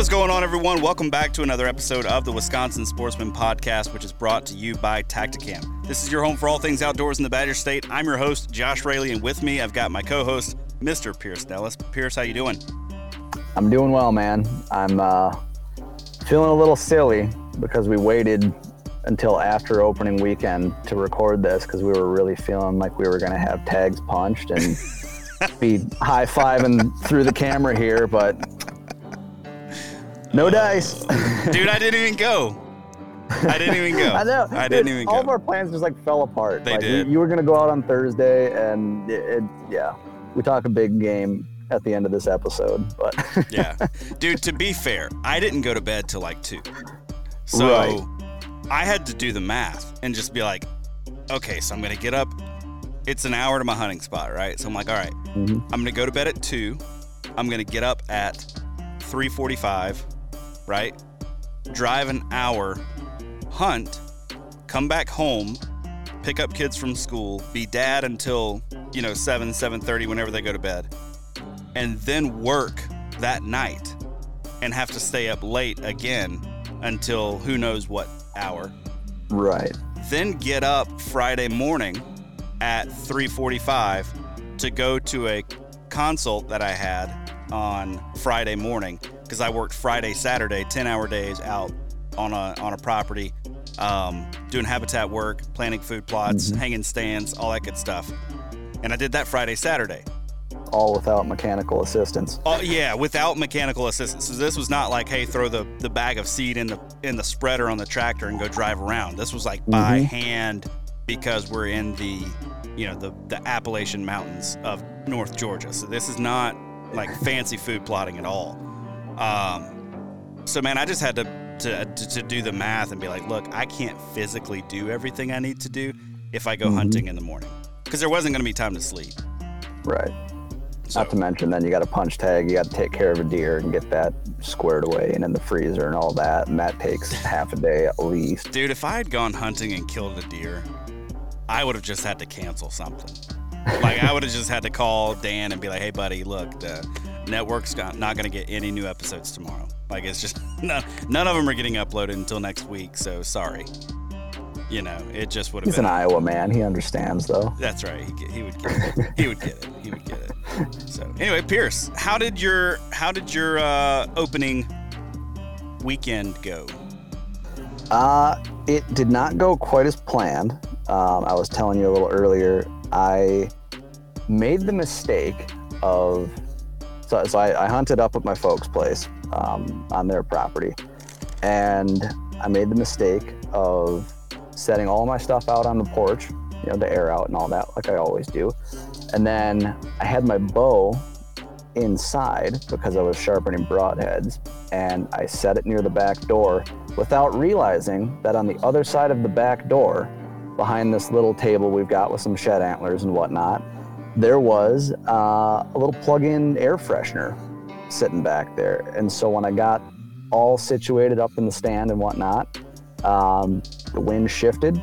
What is going on, everyone? Welcome back to another episode of the Wisconsin Sportsman Podcast, which is brought to you by Tactacam. This is your home for all things outdoors in the Badger State. I'm your host, Josh Raley, and with me, I've got my co-host, Mr. Pierce Nellis. Pierce, how you doing? I'm doing well, man. I'm uh, feeling a little silly because we waited until after opening weekend to record this because we were really feeling like we were going to have tags punched and be high fiving through the camera here, but no dice. Dude, I didn't even go. I didn't even go. I know. I didn't Dude, even all go. of our plans just like fell apart. They like, you- did. You, were gonna go out on Thursday, and it, it yeah, we talk a big game at the end of this episode, but yeah. Dude, to be fair, I didn't go to bed till like 2. So Right. I had to do the math and just be like, okay, so I'm going to get up. It's an hour to my hunting spot, right? So I'm like, all right, Mhm. I'm going to go to bed at 2. I'm going to get up at 3:45, right? Drive an hour, hunt, come back home, pick up kids from school, be dad until, you know, 7, 7:30 whenever they go to bed. And then work that night and have to stay up late again until who knows what hour. right. Then get up Friday morning at 3:45 to go to a consult that I had on Friday morning because I worked Friday, Saturday, 10-hour days out on a on a property, um, doing habitat work, planting food plots, Mhm. hanging stands, all that good stuff. And I did that Friday, Saturday. All without mechanical assistance. Oh yeah, without mechanical assistance. So this was not like, hey, throw the, the bag of seed in the in the spreader on the tractor and go drive around. This was like by Mhm. hand because we're in the you know the the Appalachian Mountains of North Georgia. So this is not like fancy food plotting at all. Um, so man, I just had to, to to to do the math and be like, look, I can't physically do everything I need to do if I go Mhm. hunting in the morning because there wasn't going to be time to sleep. Right. So, Not to mention, then you got to punch tag. You got to take care of a deer and get that squared away and in the freezer and all that, and that takes half a day at least. Dude, if I had gone hunting and killed a deer, I would have just had to cancel something. Like I would have just had to call Dan and be like, "Hey, buddy, look, the network's got, not going to get any new episodes tomorrow. Like it's just no, none of them are getting uploaded until next week. So sorry. You know, it just would have He's been. an Iowa man. He understands, though. That's right. He, he would get it. He would get it. He would get it. So anyway, Pierce, how did your how did your uh, opening weekend go? Uh, it did not go quite as planned. Um, I was telling you a little earlier. I made the mistake of so, so I, I hunted up at my folks' place um, on their property, and I made the mistake of setting all my stuff out on the porch, you know, to air out and all that, like I always do. And then I had my bow inside because I was sharpening broadheads, and I set it near the back door without realizing that on the other side of the back door, behind this little table we've got with some shed antlers and whatnot, there was uh, a little plug-in air freshener sitting back there. And so when I got all situated up in the stand and whatnot, um, the wind shifted,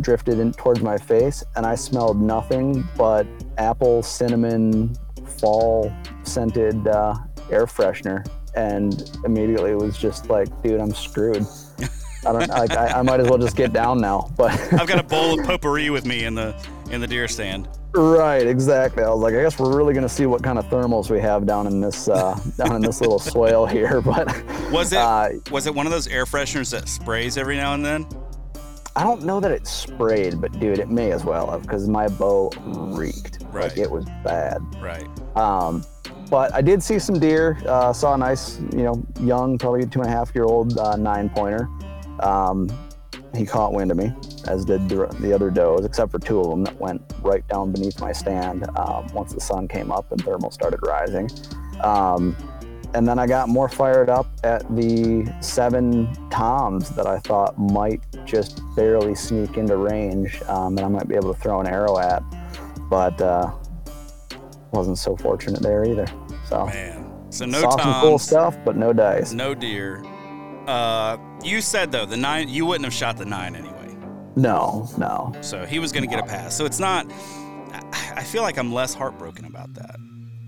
drifted in towards my face, and I smelled nothing but apple, cinnamon, fall scented uh, air freshener. And immediately it was just like, dude, I'm screwed. I don't like. I, I might as well just get down now. But I've got a bowl of potpourri with me in the in the deer stand. Right, exactly. I was like, I guess we're really gonna see what kind of thermals we have down in this uh, down in this little swale here. But Was it Uh, was it one of those air fresheners that sprays every now and then? I don't know that it sprayed, but dude, it may as well have because my bow reeked. Right. Like it was bad. Right. Um, but I did see some deer. Uh, saw a nice, you know, young, probably two and a half year old uh, nine pointer. Um, he caught wind of me, as did the, the other does, except for two of them that went right down beneath my stand um, once the sun came up and thermal started rising. Um, and then I got more fired up at the seven toms that I thought might just barely sneak into range, um, and I might be able to throw an arrow at, but uh, wasn't so fortunate there either. So Man. So no toms, some cool stuff, but no dice. no deer. Uh, you said though the nine. You wouldn't have shot the nine anyway. No, no. So he was going to get a pass. So it's not. I- feel like I'm less heartbroken about that.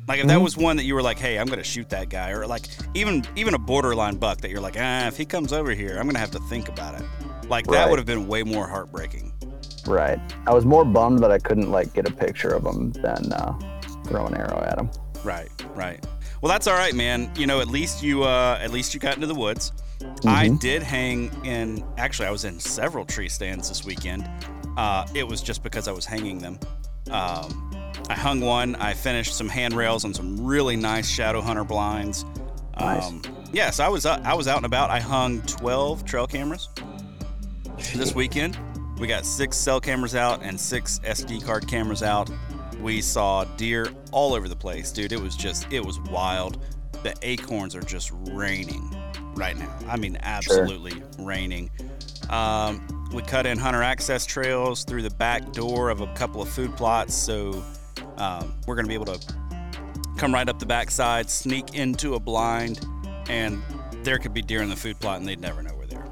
Like if that Mhm. was one that you were like, "Hey, I'm going to shoot that guy," or like even even a borderline buck that you're like, "Ah, if he comes over here, I'm going to have to think about it." Like that Right. would have been way more heartbreaking. Right. I was more bummed that I couldn't like get a picture of him than uh, throw an arrow at him. Right, right. Well, that's all right, man. You know, at least you uh, at least you got into the woods. I Mhm. did hang in. Actually, I was in several tree stands this weekend. Uh, it was just because I was hanging them. Um, I hung one. I finished some handrails on some really nice shadow hunter blinds. Nice. Um, yeah, so I was uh, I was out and about. I hung 12 trail cameras this weekend. We got six cell cameras out and six SD card cameras out. We saw deer all over the place, dude. It was just, it was wild. The acorns are just raining right now. I mean, absolutely raining. Um, we cut in hunter access trails through the back door of a couple of food plots, so um, we're going to be able to come right up the backside, sneak into a blind, and there could be deer in the food plot, and they'd never know we're there.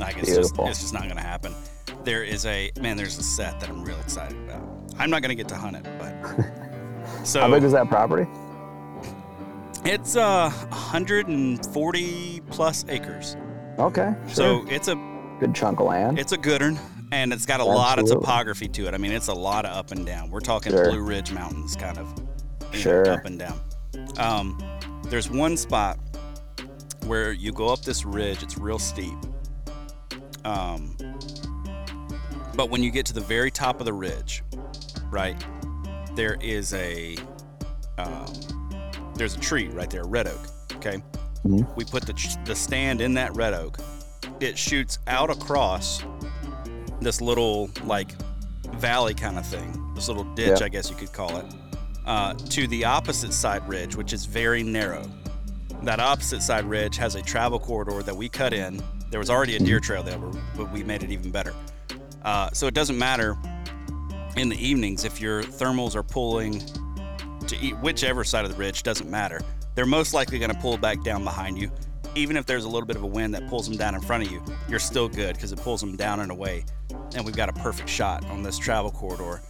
Like it's just, it's just not going to happen. There is a man. There's a set that I'm real excited about. I'm not going to get to hunt it, but so How big is that property? It's uh 140 plus acres. Okay. Sure. So it's a good chunk of land. it's a good one, and it's got a lot of topography to it. I mean, it's a lot of up and down. We're talking Sure. Blue Ridge Mountains, kind of know, Sure. up and down. Um, there's one spot where you go up this ridge. It's real steep. Um, but when you get to the very top of the ridge, right, there is a um, there's a tree right there, red oak. Okay, Mhm. we put the the stand in that red oak. It shoots out across this little like valley kind of thing, this little ditch, Yeah. I guess you could call it, uh, to the opposite side ridge, which is very narrow. That opposite side ridge has a travel corridor that we cut in. There was already a deer trail there, but- but we made it even better. Uh, so it doesn't matter in the evenings if your thermals are pulling to eat whichever side of the ridge doesn't matter. They're most likely going to pull back down behind you. Even if there's a little bit of a wind that pulls them down in front of you, you're still good because it pulls them down and away. And we've got a perfect shot on this travel corridor.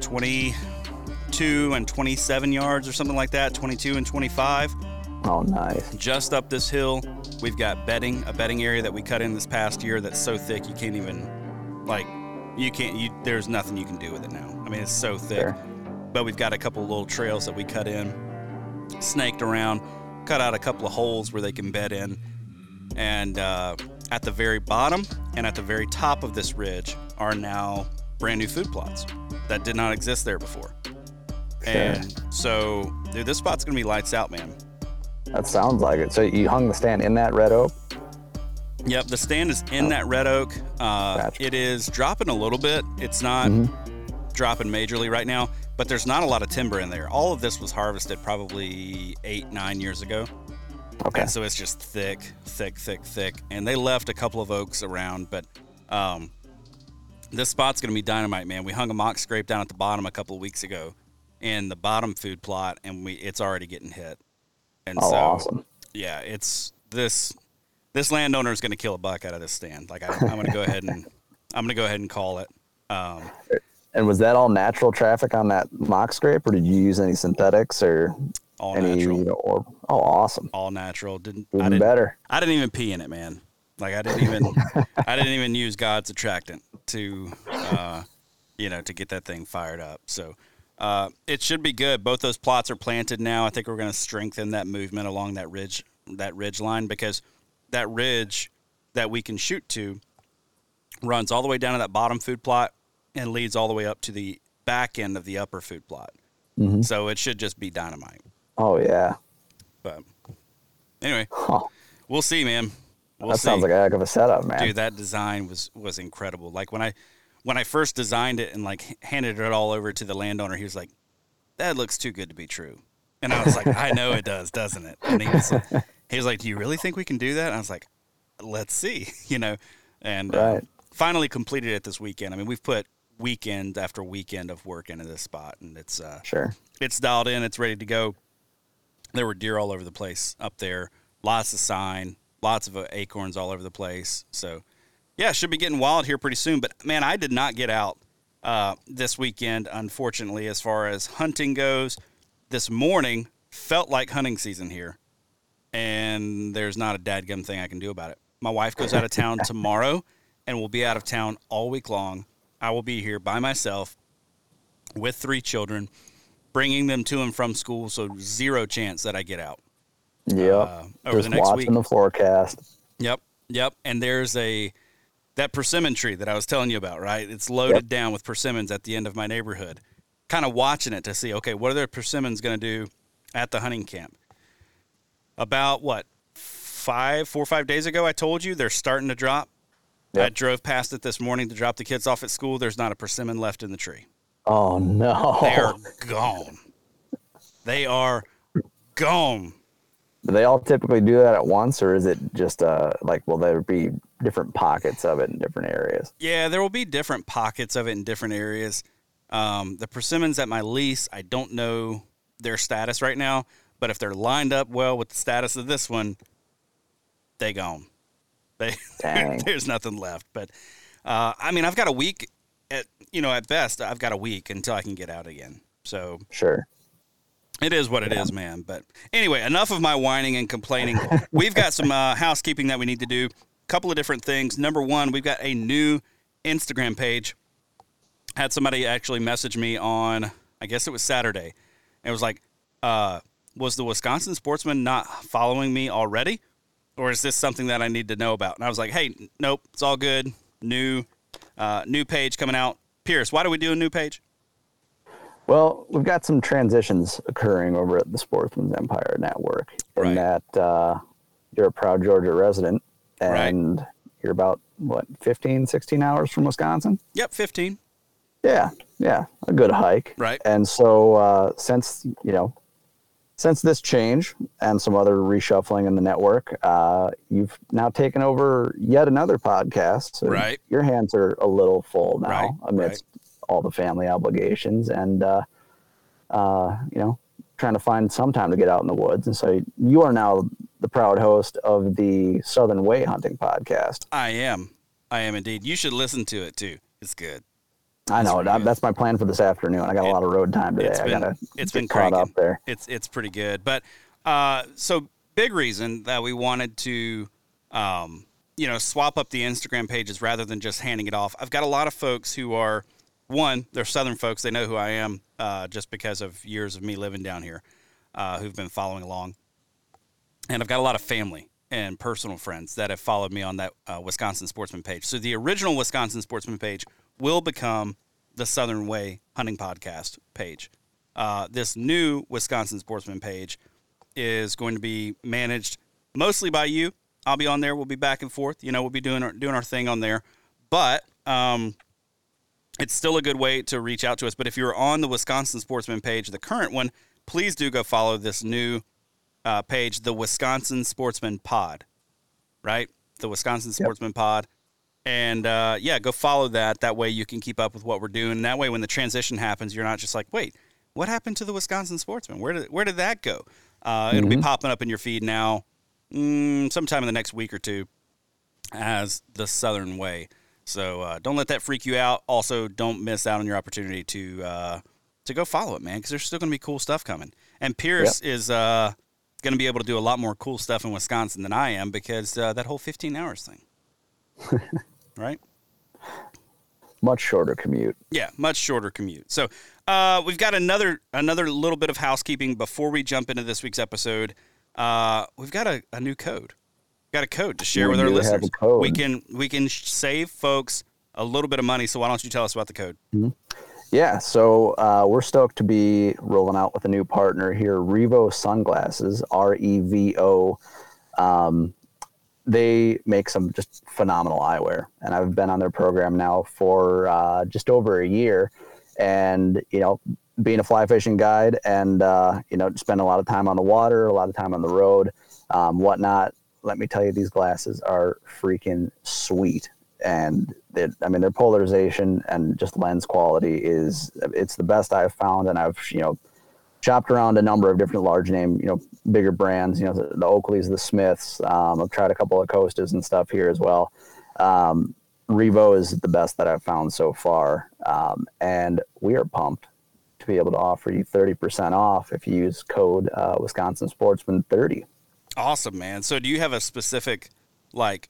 22 and 27 yards or something like that, 22 and 25 oh, nice. just up this hill we've got bedding a bedding area that we cut in this past year that's so thick you can't even like you can't you there's nothing you can do with it now i mean it's so thick Sure. But we've got a couple of little trails that we cut in snaked around cut out a couple of holes where they can bed in and uh, at the very bottom and at the very top of this ridge are now brand new food plots that did not exist there before and so dude this spot's gonna be lights out man That sounds like it. So you hung the stand in that red oak? Yep, the stand is in that red oak. Uh, Gotcha. It is dropping a little bit. It's not Mhm. Dropping majorly right now, but there's not a lot of timber in there. All of this was harvested probably eight, nine years ago. Okay. And so it's just thick, thick, thick, thick. And they left a couple of oaks around, but um, this spot's going to be dynamite, man. We hung a mock scrape down at the bottom a couple of weeks ago in the bottom food plot, and we it's already getting hit. And Oh, so, awesome. yeah, it's this this landowner is going to kill a buck out of this stand. Like I, I'm going to go ahead and I'm going to go ahead and call it. Um, And was that all natural traffic on that mock scrape, or did you use any synthetics or all any? natural, You know, or oh, awesome, all natural. Didn't I even didn't better. I didn't even pee in it, man. Like I didn't even I didn't even use God's attractant to uh, you know to get that thing fired up. So uh, it should be good. Both those plots are planted now. I think we're going to strengthen that movement along that ridge that ridge line because that ridge that we can shoot to runs all the way down to that bottom food plot and leads all the way up to the back end of the upper food plot. Mhm. So it should just be dynamite. Oh yeah. But anyway, Huh. we'll see, man. We'll that see. sounds like a heck of a setup, man. dude that design was was incredible like when i when i first designed it and like handed it all over to the landowner he was like that looks too good to be true And I was like, I know it does, doesn't it? And he was, he was like, Do you really think we can do that? And I was like, Let's see, you know. And uh, finally completed it this weekend. I mean, we've put weekend after weekend of work into this spot, and it's uh, Sure. it's dialed in. It's ready to go. There were deer all over the place up there. Lots of sign, lots of uh, acorns all over the place. So, yeah, should be getting wild here pretty soon. But man, I did not get out uh, this weekend, unfortunately, as far as hunting goes. This morning felt like hunting season here, and there's not a dadgum thing I can do about it. My wife goes out of town tomorrow, and will be out of town all week long. I will be here by myself with three children, bringing them to and from school. So zero chance that I get out. Yep. Uh, over Just the next watching week. the forecast. Yep, yep. And there's a that persimmon tree that I was telling you about, right? It's loaded Yep. down with persimmons at the end of my neighborhood. Kind of watching it to see, okay, what are the persimmons going to do at the hunting camp? About what five, four or five days ago, I told you they're starting to drop. I drove past it this morning to drop the kids off at school. There's not a persimmon left in the tree. Oh no. They are gone. They are gone. Do they all typically do that at once, or is it just uh like will there be different pockets of it in different areas? Yeah, there will be different pockets of it in different areas. Um, the persimmons at my lease, I don't know their status right now, but if they're lined up well with the status of this one, they gone. They there's nothing left. But uh, I mean, I've got a week. At you know, at best, I've got a week until I can get out again. So Sure. it is what it is, man. But anyway, enough of my whining and complaining. we've got some uh, housekeeping that we need to do. A couple of different things. Number one, we've got a new Instagram page. Had somebody actually message me on, I guess it was Saturday. It was like, uh, was the Wisconsin Sportsman not following me already? Or is this something that I need to know about? And I was like, hey, nope, it's all good. New, uh, new page coming out. Pierce, why do we do a new page? Well, we've got some transitions occurring over at the Sportsman's Empire Network in Right. that uh, you're a proud Georgia resident Right. and you're about, what, 15, 16 hours from Wisconsin? Yep, 15. Yeah, yeah, a good hike. Right. And so uh, since, you know, since this change and some other reshuffling in the network, uh, you've now taken over yet another podcast. So Right. Your hands are a little full now Right, amidst all the family obligations and, uh, uh, you know, trying to find some time to get out in the woods. And so you are now the proud host of the Southern Way Hunting podcast. I am. I am indeed. You should listen to it too. It's good. I know that, that's my plan for this afternoon. I got a lot of road time today. it's I been- gotta it's been caught up there. It's it's pretty good. But uh, so big reason that we wanted to, um, you know, swap up the Instagram pages rather than just handing it off. I've got a lot of folks who are one, they're Southern folks. They know who I am uh, just because of years of me living down here, uh, who've been following along. And I've got a lot of family and personal friends that have followed me on that uh, Wisconsin Sportsman page. So the original Wisconsin Sportsman page will become the Southern Way Hunting Podcast page. Uh, this new Wisconsin Sportsman page is going to be managed mostly by you. I'll be on there. We'll be back and forth. You know, we'll be doing our, doing our thing on there. But um, it's still a good way to reach out to us. But if you're on the Wisconsin Sportsman page, the current one, please do go follow this new uh, page, the Wisconsin Sportsman Pod, right? The Wisconsin Sportsman Pod. And uh, yeah, go follow that. That way you can keep up with what we're doing. That way, when the transition happens, you're not just like, wait, what happened to the Wisconsin Sportsman? Where did where did that go? Uh, It'll be popping up in your feed now, mm, sometime in the next week or two, as the Southern Way. So uh, don't let that freak you out. Also, don't miss out on your opportunity to uh, to go follow it, man, because there's still going to be cool stuff coming. And Pierce is uh, going to be able to do a lot more cool stuff in Wisconsin than I am because uh, that whole 15 hours thing, right? Much shorter commute. Yeah, much shorter commute. So uh, we've got another another little bit of housekeeping before we jump into this week's episode. Uh, we've got a, a new code. Got a code to share We with our do have a listeners. We can we can save folks a little bit of money. So why don't you tell us about the code? Yeah, so uh, we're stoked to be rolling out with a new partner here, Revo Sunglasses, R E V O. Um, they make some just phenomenal eyewear, and I've been on their program now for uh, just over a year. And you know, being a fly fishing guide and uh, you know spend a lot of time on the water, a lot of time on the road, um, whatnot. Let me tell you, these glasses are freaking sweet, and I mean their polarization and just lens quality is it's the best I've found, and I've you know shopped around a number of different large name, you know, bigger brands, you know, the, the Oakleys, the Smiths. Um, I've tried a couple of Costas and stuff here as well. Um, Revo is the best that I've found so far. Um, and we are pumped to be able to offer you 30% off if you use code uh, Wisconsin Sportsman 30. Awesome, man. So do you have a specific like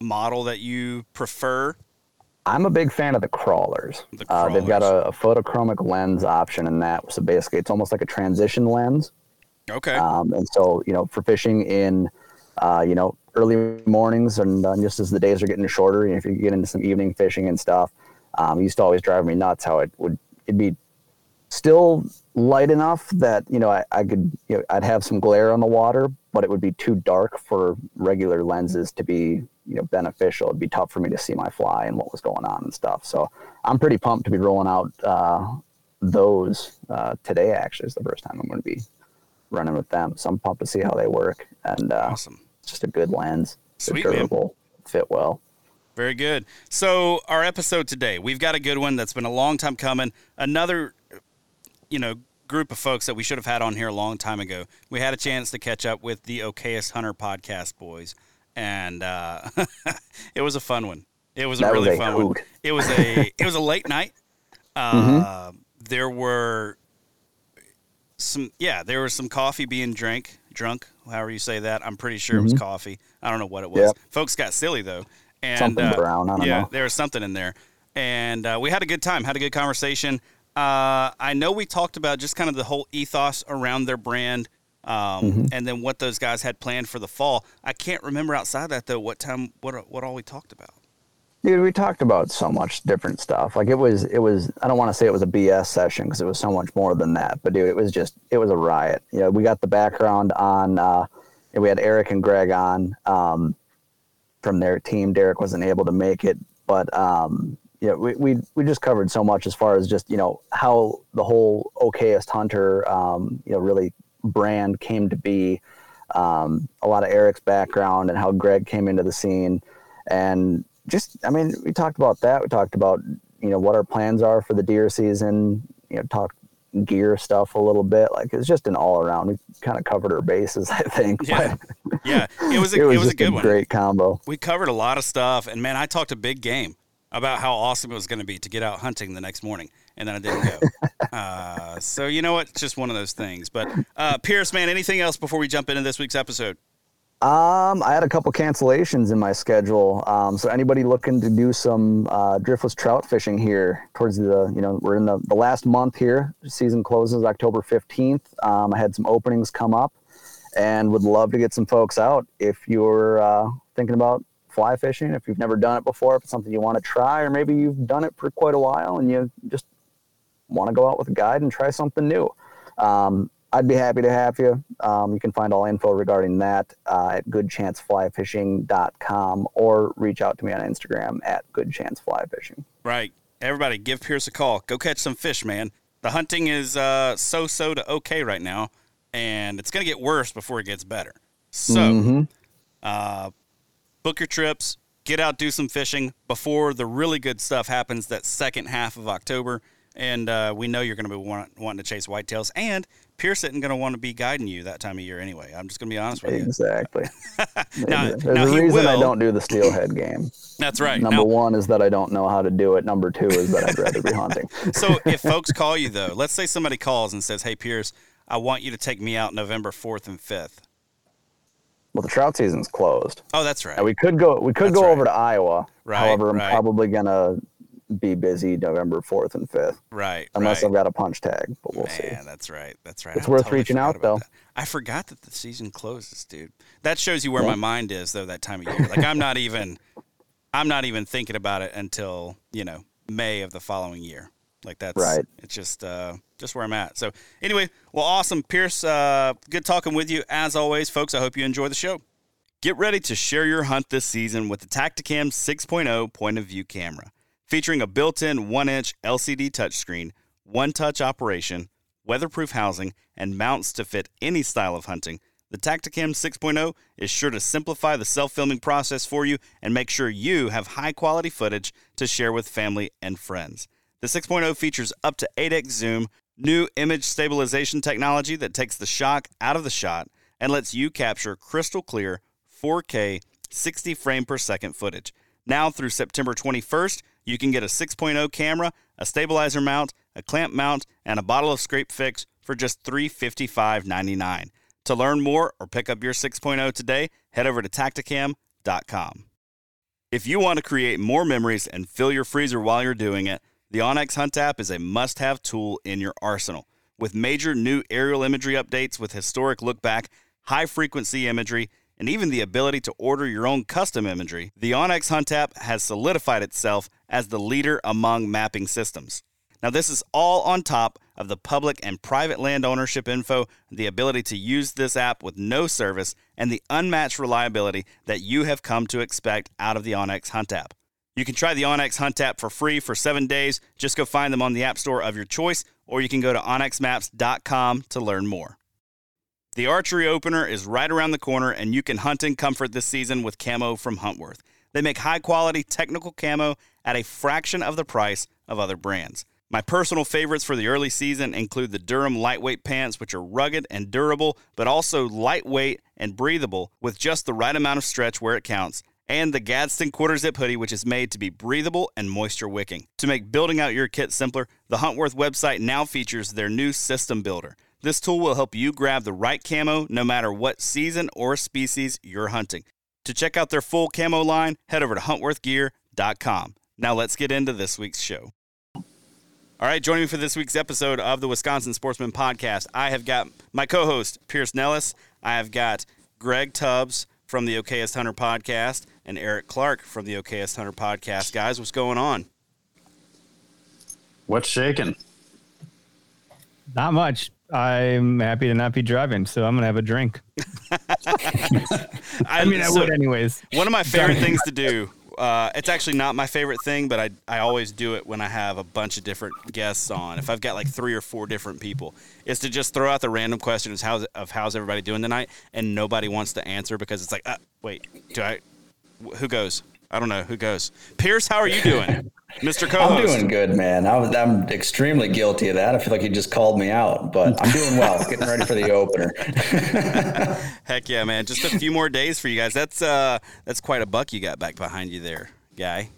model that you prefer? I'm a big fan of the crawlers. The Uh, they've got a, a photochromic lens option in that. So basically, it's almost like a transition lens. Okay. Um, and so, you know, for fishing in, uh, you know, early mornings and uh, just as the days are getting shorter, if you get into some evening fishing and stuff, um, it used to always drive me nuts how it would, it'd be still light enough that, you know, I, I could, you know, I'd have some glare on the water, but it would be too dark for regular lenses to be, you know, beneficial. It'd be tough for me to see my fly and what was going on and stuff. So I'm pretty pumped to be rolling out, uh, those, uh, today actually is the first time I'm going to be running with them. So I'm pumped to see how they work. And uh, awesome. it's just a good lens. Sweet, man. durable, fit well. Very good. So our episode today, we've got a good one that's been a long time coming. Another, you know, group of folks that we should have had on here a long time ago. We had a chance to catch up with the Okayest Hunter podcast boys, and uh, it was a fun one. It was a That was really a fun one. It was a it was a late night. Uh, There were some yeah, there was some coffee being drank, drunk, however you say that. I'm pretty sure it was coffee. I don't know what it was. Yep. Folks got silly though, and Something uh, brown, I don't yeah, know. there was something in there, and uh, we had a good time, had a good conversation. Uh, I know we talked about just kind of the whole ethos around their brand, um, Mm-hmm. and then what those guys had planned for the fall. I can't remember outside that though. What time? What what all we talked about? Dude, we talked about so much different stuff. Like it was, it was. I don't want to say it was a BS session because it was so much more than that. But dude, it was just, it was a riot. You know, we got the background on. Uh, we had Eric and Greg on um, from their team. Derek wasn't able to make it, but um, know, we, we we just covered so much as far as just you know how the whole okayest hunter um, you know really brand came to be. Um, a lot of Eric's background and how Greg came into the scene, and just I mean we talked about that. We talked about you know what our plans are for the deer season. You know, talked gear stuff a little bit. Like it's just an all around. We kind of covered our bases, I think. Yeah. Yeah, it was a, it was, it was a good one. great combo. we covered a lot of stuff and man i talked a big game about how awesome it was going to be to get out hunting the next morning and then i didn't go uh, so you know what it's just one of those things but uh, pierce man anything else before we jump into this week's episode Um, I had a couple cancellations in my schedule. Um, so anybody looking to do some uh, driftless trout fishing here towards the, you know, we're in the, the last month here. Season closes October 15th. Um, I had some openings come up and would love to get some folks out. If you're uh, thinking about fly fishing, if you've never done it before, if it's something you want to try, or maybe you've done it for quite a while and you just want to go out with a guide and try something new. Um, I'd be happy to have you. Um, you can find all info regarding that uh, at goodchanceflyfishing.com or reach out to me on Instagram at goodchanceflyfishing. right everybody give pierce a call go catch some fish man the hunting is uh, so-so to okay right now and it's going to get worse before it gets better so mm-hmm. uh, book your trips, get out, do some fishing before the really good stuff happens that second half of October. And uh, we know you're going to be want, wanting to chase whitetails, and Pierce isn't going to want to be guiding you that time of year anyway. I'm just going to be honest with you. Exactly. Now- There's now a reason I don't do the steelhead game. That's right. Number Now, one is that I don't know how to do it. Number two is that I'd rather be hunting. so if folks call you though, let's say somebody calls and says, "Hey Pierce, I want you to take me out November 4th and 5th." Well, the trout season's closed. Oh, that's right. Now, we could go. We could That's go right. over to Iowa. Right, However, I'm right. probably gonna be busy November fourth and fifth, right. unless right. I've got a punch tag. But we'll see. Man, that's right. That's right. It's I worth totally reaching out, though. that. I forgot that the season closes, dude. That shows you where Yeah. my mind is, though. That time of year, like I'm not even, I'm not even thinking about it until you know May of the following year. Like that's Right. It's just, uh, just where I'm at. So anyway, well, awesome, Pierce. Uh, good talking with you as always, folks. I hope you enjoy the show. Get ready to share your hunt this season with the Tactacam 6.0 point of view camera. Featuring a built in 1 inch LCD touchscreen, one touch operation, weatherproof housing, and mounts to fit any style of hunting, the Tactacam 6.0 is sure to simplify the self filming process for you and make sure you have high quality footage to share with family and friends. The 6.0 features up to 8x zoom, new image stabilization technology that takes the shock out of the shot and lets you capture crystal clear 4K 60 frame per second footage. Now through September 21st, you can get a 6.0 camera, a stabilizer mount, a clamp mount, and a bottle of scrape fix for just $355.99. To learn more or pick up your 6.0 today, head over to tactacam.com. If you want to create more memories and fill your freezer while you're doing it, the onX Hunt app is a must have tool in your arsenal. With major new aerial imagery updates with historic look back, high frequency imagery, and even the ability to order your own custom imagery, the onX Hunt app has solidified itself as the leader among mapping systems. Now, this is all on top of the public and private land ownership info, the ability to use this app with no service, and the unmatched reliability that you have come to expect out of the onX Hunt app. You can try the onX Hunt app for free for seven days. Just go find them on the App Store of your choice, or you can go to onxmaps.com to learn more. The archery opener is right around the corner, and you can hunt in comfort this season with camo from Huntworth. They make high quality technical camo at a fraction of the price of other brands. My personal favorites for the early season include the Durham lightweight pants, which are rugged and durable, but also lightweight and breathable with just the right amount of stretch where it counts, and the Gadsden quarter zip hoodie, which is made to be breathable and moisture wicking. To make building out your kit simpler, the Huntworth website now features their new system builder. This tool will help you grab the right camo no matter what season or species you're hunting. To check out their full camo line, head over to huntworthgear.com. Now let's get into this week's show. All right, joining me for this week's episode of the Wisconsin Sportsman Podcast, I have got my co host, Pierce Nellis. I have got Greg Tubbs from the Okayest Hunter Podcast and Eric Clark from the Okayest Hunter Podcast. Guys, what's going on? What's shaking? Not much. I'm happy to not be driving, so I'm gonna have a drink. I mean, I so would anyways. One of my favorite things to do uh, it's actually not my favorite thing, but I, I always do it when I have a bunch of different guests on. If I've got like three or four different people, is to just throw out the random questions how's, of how's everybody doing tonight, and nobody wants to answer because it's like, uh, wait, do I? Who goes? I don't know who goes. Pierce, how are you doing, Mr. Co-host? I'm doing good, man. I was, I'm extremely guilty of that. I feel like you just called me out, but I'm doing well. Getting ready for the opener. Heck yeah, man! Just a few more days for you guys. That's uh, that's quite a buck you got back behind you there, guy.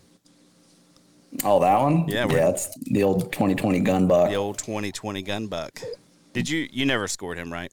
Oh, that one? Yeah, yeah. It's the old 2020 gun buck. The old 2020 gun buck. Did you? You never scored him, right?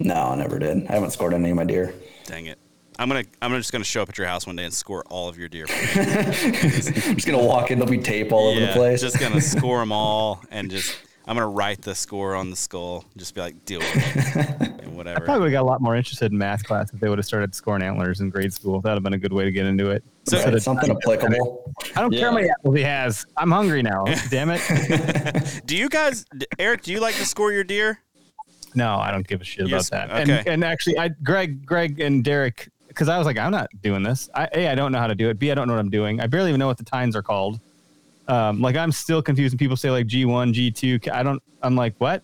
No, I never did. I haven't scored any of my deer. Dang it. I'm gonna I'm just gonna show up at your house one day and score all of your deer. I'm just gonna walk in. There'll be tape all yeah, over the place. just gonna score them all and just I'm gonna write the score on the skull. Just be like deal with it and whatever. I probably got a lot more interested in math class if they would have started scoring antlers in grade school. That'd have been a good way to get into it. So right, something applicable. I don't yeah. care how many apples he has. I'm hungry now. Damn it. do you guys, Eric? Do you like to score your deer? No, I don't give a shit about that. Okay. And, and actually, I Greg, Greg, and Derek because I was like, I'm not doing this. I, a, I don't know how to do it. B, I don't know what I'm doing. I barely even know what the tines are called. Um, like I'm still confused. And people say like G1, G2. I don't. I'm like, what?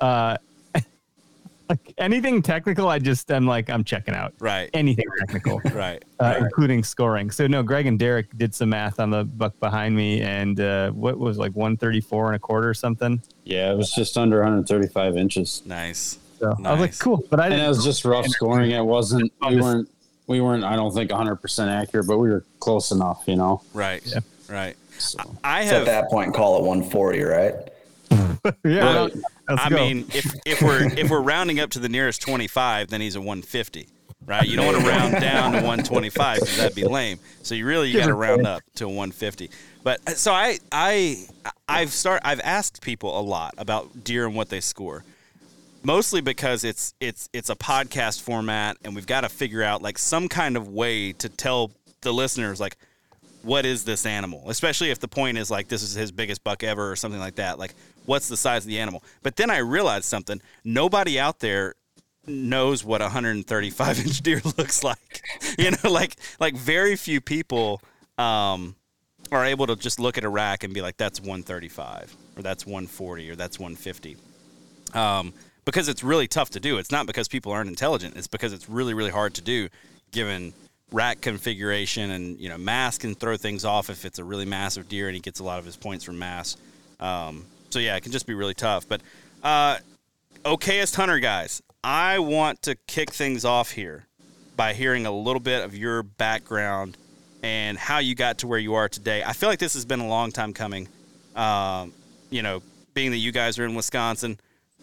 Uh, like anything technical, I just I'm like I'm checking out. Right. Anything technical. right. Uh, right. Including scoring. So no, Greg and Derek did some math on the buck behind me, and uh, what was like 134 and a quarter or something. Yeah, it was just under 135 inches. Nice. So nice. I was like, cool, but I didn't. and it was just rough scoring. It wasn't. We weren't we weren't, I don't think, 100% accurate, but we were close enough, you know? Right. Yeah. Right. So, I have. at that point, call it 140, right? yeah. I go. mean, if, if we're if we're rounding up to the nearest 25, then he's a 150, right? You don't want to round down to 125 because that'd be lame. So you really you got to round up to 150. But uh, so I I I've start I've asked people a lot about deer and what they score mostly because it's it's it's a podcast format and we've got to figure out like some kind of way to tell the listeners like what is this animal? Especially if the point is like this is his biggest buck ever or something like that like what's the size of the animal? But then i realized something. Nobody out there knows what a 135 inch deer looks like. You know like like very few people um are able to just look at a rack and be like that's 135 or that's 140 or that's 150. Um, because it's really tough to do. It's not because people aren't intelligent. It's because it's really, really hard to do given rack configuration and, you know, mass can throw things off if it's a really massive deer and he gets a lot of his points from mass. Um, so yeah, it can just be really tough. But, uh, okayest hunter guys, I want to kick things off here by hearing a little bit of your background and how you got to where you are today. I feel like this has been a long time coming. Um, you know, being that you guys are in Wisconsin,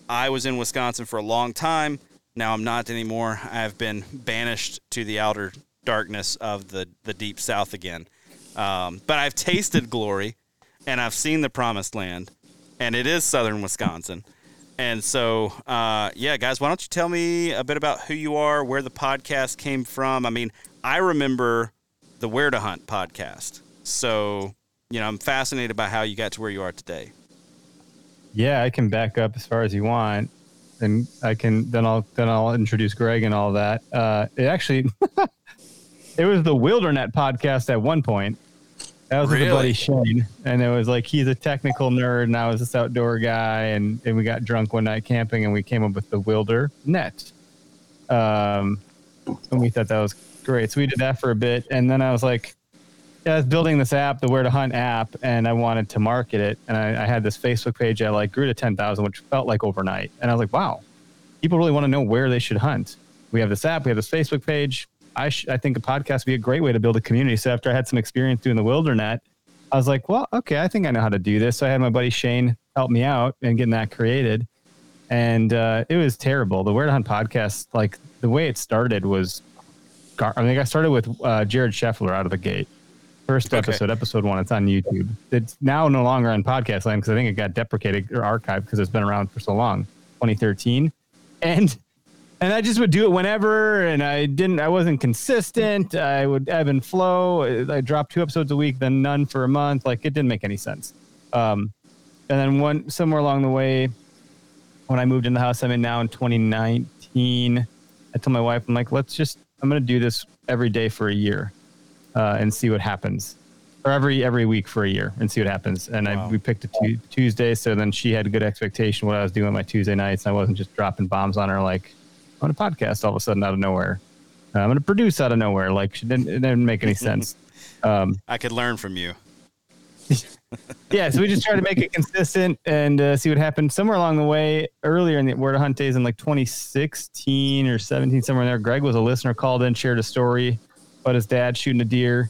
I was in Wisconsin for a long time. Now I'm not anymore. I've been banished to the outer darkness of the, the deep south again. Um, but I've tasted glory and I've seen the promised land, and it is southern Wisconsin. And so, uh, yeah, guys, why don't you tell me a bit about who you are, where the podcast came from? I mean, I remember the Where to Hunt podcast. So, you know, I'm fascinated by how you got to where you are today. Yeah, I can back up as far as you want, and I can then I'll then I'll introduce Greg and all that. Uh, it actually, it was the Wildernet podcast at one point. That was really? with buddy Shane, and it was like he's a technical nerd, and I was this outdoor guy, and, and we got drunk one night camping, and we came up with the Wilder Net. Um, and we thought that was great, so we did that for a bit, and then I was like, I was building this app, the Where to Hunt app, and I wanted to market it, and I, I had this Facebook page I like grew to ten thousand, which felt like overnight, and I was like, wow, people really want to know where they should hunt. We have this app, we have this Facebook page I, sh- I think a podcast would be a great way to build a community. So after I had some experience doing the Wildernet, I was like, well, okay, I think I know how to do this. So I had my buddy Shane help me out and getting that created. And uh, it was terrible. The Where to Hunt podcast, like the way it started was, I mean, I started with uh, Jared Scheffler out of the gate. First episode, okay. episode one. It's on YouTube. It's now no longer on podcast land because I think it got deprecated or archived because it's been around for so long, 2013. And and I just would do it whenever, and I didn't. I wasn't consistent. I would ebb and flow. I dropped two episodes a week, then none for a month. Like it didn't make any sense. Um, and then one somewhere along the way, when I moved in the house I'm in now in 2019, I told my wife, I'm like, let's just. I'm gonna do this every day for a year, uh, and see what happens. Or every every week for a year and see what happens. And wow. I, we picked a t- Tuesday, so then she had a good expectation what I was doing my Tuesday nights. I wasn't just dropping bombs on her like on a podcast all of a sudden out of nowhere. Uh, I'm going to produce out of nowhere. Like, it didn't, it didn't make any sense. Um, I could learn from you. yeah, so we just tried to make it consistent and uh, see what happened. Somewhere along the way, earlier in the Where to Hunt days in like 2016 or 17, somewhere in there, Greg was a listener, called in, shared a story about his dad shooting a deer.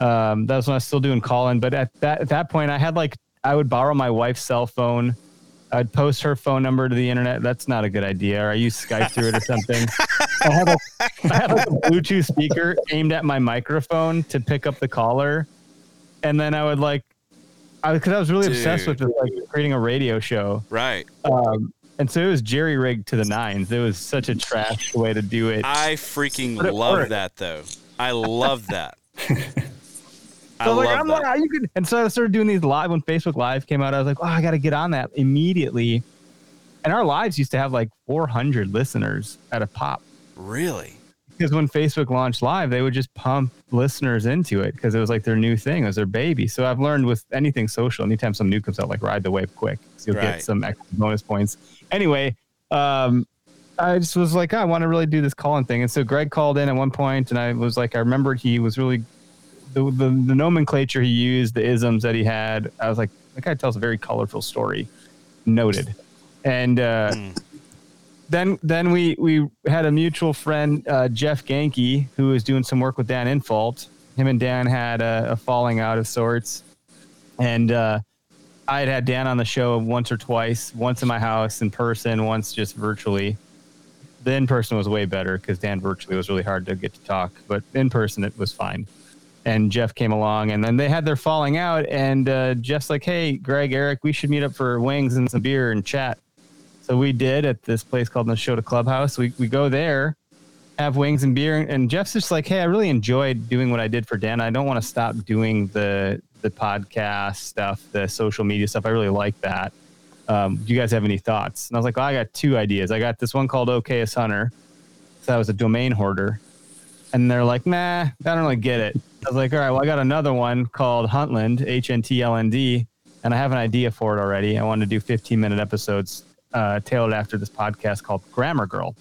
Um, that was when I was still doing calling. but at that at that point, I had like I would borrow my wife's cell phone I'd post her phone number to the internet. That's not a good idea. Or I use Skype through it or something. I have a, I have a Bluetooth speaker aimed at my microphone to pick up the caller, and then I would like, because I, I, was really Dude. obsessed with just, like creating a radio show. Right. Um, and so it was jerry rigged to the nines. It was such a trash way to do it. I freaking love that though. I love that. So I like, I'm that. like, you could, and so I started doing these live when Facebook Live came out. I was like, oh, I got to get on that immediately. And our lives used to have like 400 listeners at a pop. Really? Because when Facebook launched live, they would just pump listeners into it because it was like their new thing, it was their baby. So I've learned with anything social, anytime some new comes out, like ride the wave quick, so you'll right. get some extra bonus points. Anyway, um, I just was like, oh, I want to really do this calling thing. And so Greg called in at one point, and I was like, I remembered he was really the, the, the nomenclature he used, the isms that he had, I was like, that guy tells a very colorful story. Noted. And uh, mm. then then we we had a mutual friend, uh, Jeff Genke, who was doing some work with Dan Infalt. Him and Dan had a, a falling out of sorts, and uh, I had had Dan on the show once or twice, once in my house in person, once just virtually. The in person was way better because Dan virtually was really hard to get to talk, but in person it was fine and Jeff came along, and then they had their falling out. And uh, Jeff's like, "Hey, Greg, Eric, we should meet up for wings and some beer and chat." So we did at this place called the Nashotah Clubhouse. We we go there, have wings and beer, and Jeff's just like, "Hey, I really enjoyed doing what I did for Dan. I don't want to stop doing the the podcast stuff, the social media stuff. I really like that. Um, do you guys have any thoughts?" And I was like, well, "I got two ideas. I got this one called Okayest Hunter. So that was a domain hoarder." And they're like, nah, I don't really get it. I was like, all right, well, I got another one called Huntland, H N T L N D. and I have an idea for it already. I wanted to do 15 minute episodes uh, tailored after this podcast called Grammar Girl,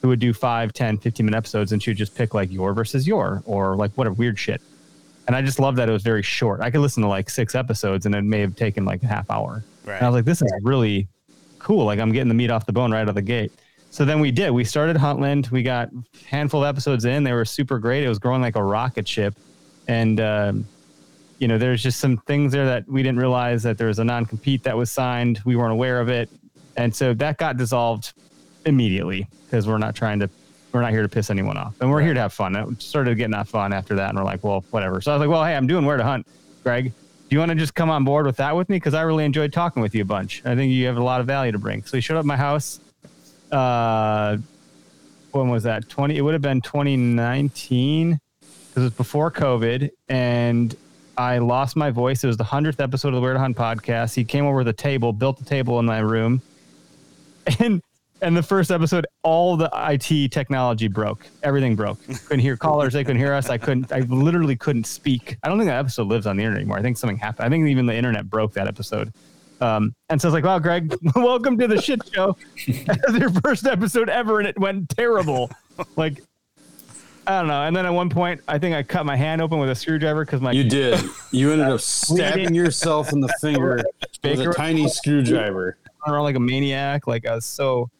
who would do 5, 10, 15 minute episodes, and she would just pick like your versus your or like what a weird shit. And I just love that it was very short. I could listen to like six episodes, and it may have taken like a half hour. Right. And I was like, this is really cool. Like I'm getting the meat off the bone right out of the gate. So then we did. We started Huntland. We got a handful of episodes in. They were super great. It was growing like a rocket ship, and um, you know, there's just some things there that we didn't realize that there was a non-compete that was signed. We weren't aware of it, and so that got dissolved immediately because we're not trying to. We're not here to piss anyone off, and we're right. here to have fun. It started getting not fun after that, and we're like, well, whatever. So I was like, well, hey, I'm doing where to hunt, Greg do you want to just come on board with that with me? Because I really enjoyed talking with you a bunch. I think you have a lot of value to bring. So he showed up at my house. Uh, when was that? Twenty. It would have been 2019 because it was before COVID, and I lost my voice. It was the hundredth episode of the to Hunt podcast. He came over the table, built the table in my room, and and the first episode, all the IT technology broke. Everything broke. Couldn't hear callers. They couldn't hear us. I couldn't. I literally couldn't speak. I don't think that episode lives on the internet anymore. I think something happened. I think even the internet broke that episode. Um, and so I was like, "Wow, Greg, welcome to the shit show. your first episode ever, and it went terrible. Like, I don't know. And then at one point, I think I cut my hand open with a screwdriver because my you did. You ended up stabbing yourself in the finger with a tiny screwdriver. Around like a maniac. Like I was so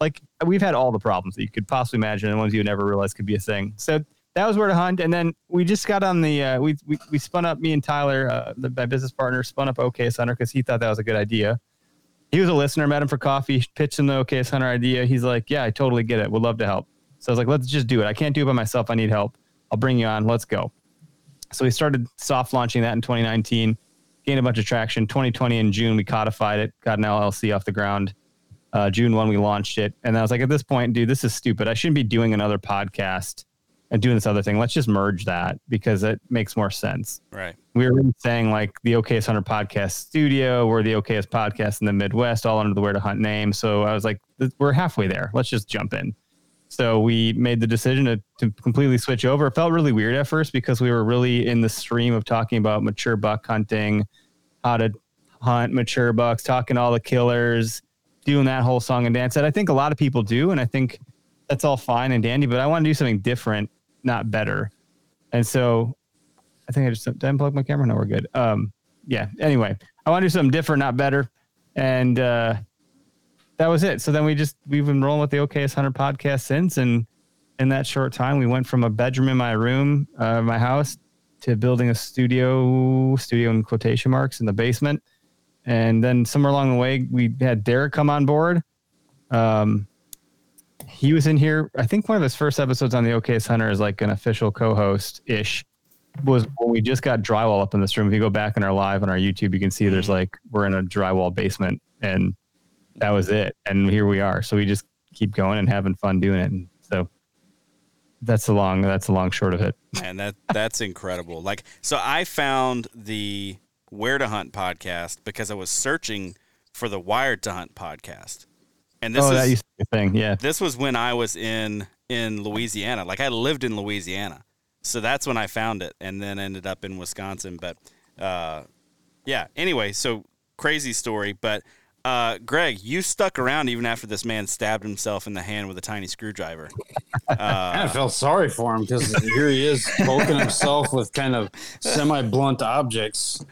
like we've had all the problems that you could possibly imagine and ones you would never realize could be a thing. So that was where to hunt. And then we just got on the, uh, we, we, we spun up me and Tyler, uh, the, my business partner spun up Okayest Hunter because he thought that was a good idea. He was a listener, met him for coffee, pitched him the Okayest Hunter idea. He's like, yeah, I totally get it. Would love to help. So I was like, let's just do it. I can't do it by myself. I need help. I'll bring you on. Let's go. So we started soft launching that in 2019, gained a bunch of traction. 2020 in June, we codified it, got an LLC off the ground uh, June 1, we launched it. And I was like, at this point, dude, this is stupid. I shouldn't be doing another podcast and doing this other thing. Let's just merge that because it makes more sense. Right. We were saying like the Okayest Hunter Podcast Studio, we're the Okayest Podcast in the Midwest, all under the Where to Hunt name. So I was like, we're halfway there. Let's just jump in. So we made the decision to, to completely switch over. It felt really weird at first because we were really in the stream of talking about mature buck hunting, how to hunt mature bucks, talking to all the killers doing that whole song and dance that I think a lot of people do, and I think that's all fine and dandy. But I want to do something different, not better. And so I think I just did I unplug my camera. No, we're good. Um, yeah. Anyway, I want to do something different, not better. And uh, that was it. So then we just we've been rolling with the Okayest Hunter podcast since, and in that short time, we went from a bedroom in my room, uh, my house, to building a studio, studio in quotation marks in the basement and then somewhere along the way, we had Derek come on board. Um, he was in here. I think one of his first episodes on the Okayest Hunter is like an official co-host ish. Was when we just got drywall up in this room. If you go back in our live on our YouTube, you can see there's like we're in a drywall basement, and that was it. And here we are. So we just keep going and having fun doing it. And so that's the long that's the long short of it. Man, that that's incredible. Like so, I found the where to Hunt podcast because I was searching for the Wired to Hunt podcast. And this oh, is, that used to be a thing. Yeah. This was when I was in in Louisiana. Like I lived in Louisiana. So that's when I found it and then ended up in Wisconsin. But uh, yeah, anyway, so crazy story. But uh, Greg, you stuck around even after this man stabbed himself in the hand with a tiny screwdriver. Uh, I felt sorry for him because here he is poking himself with kind of semi blunt objects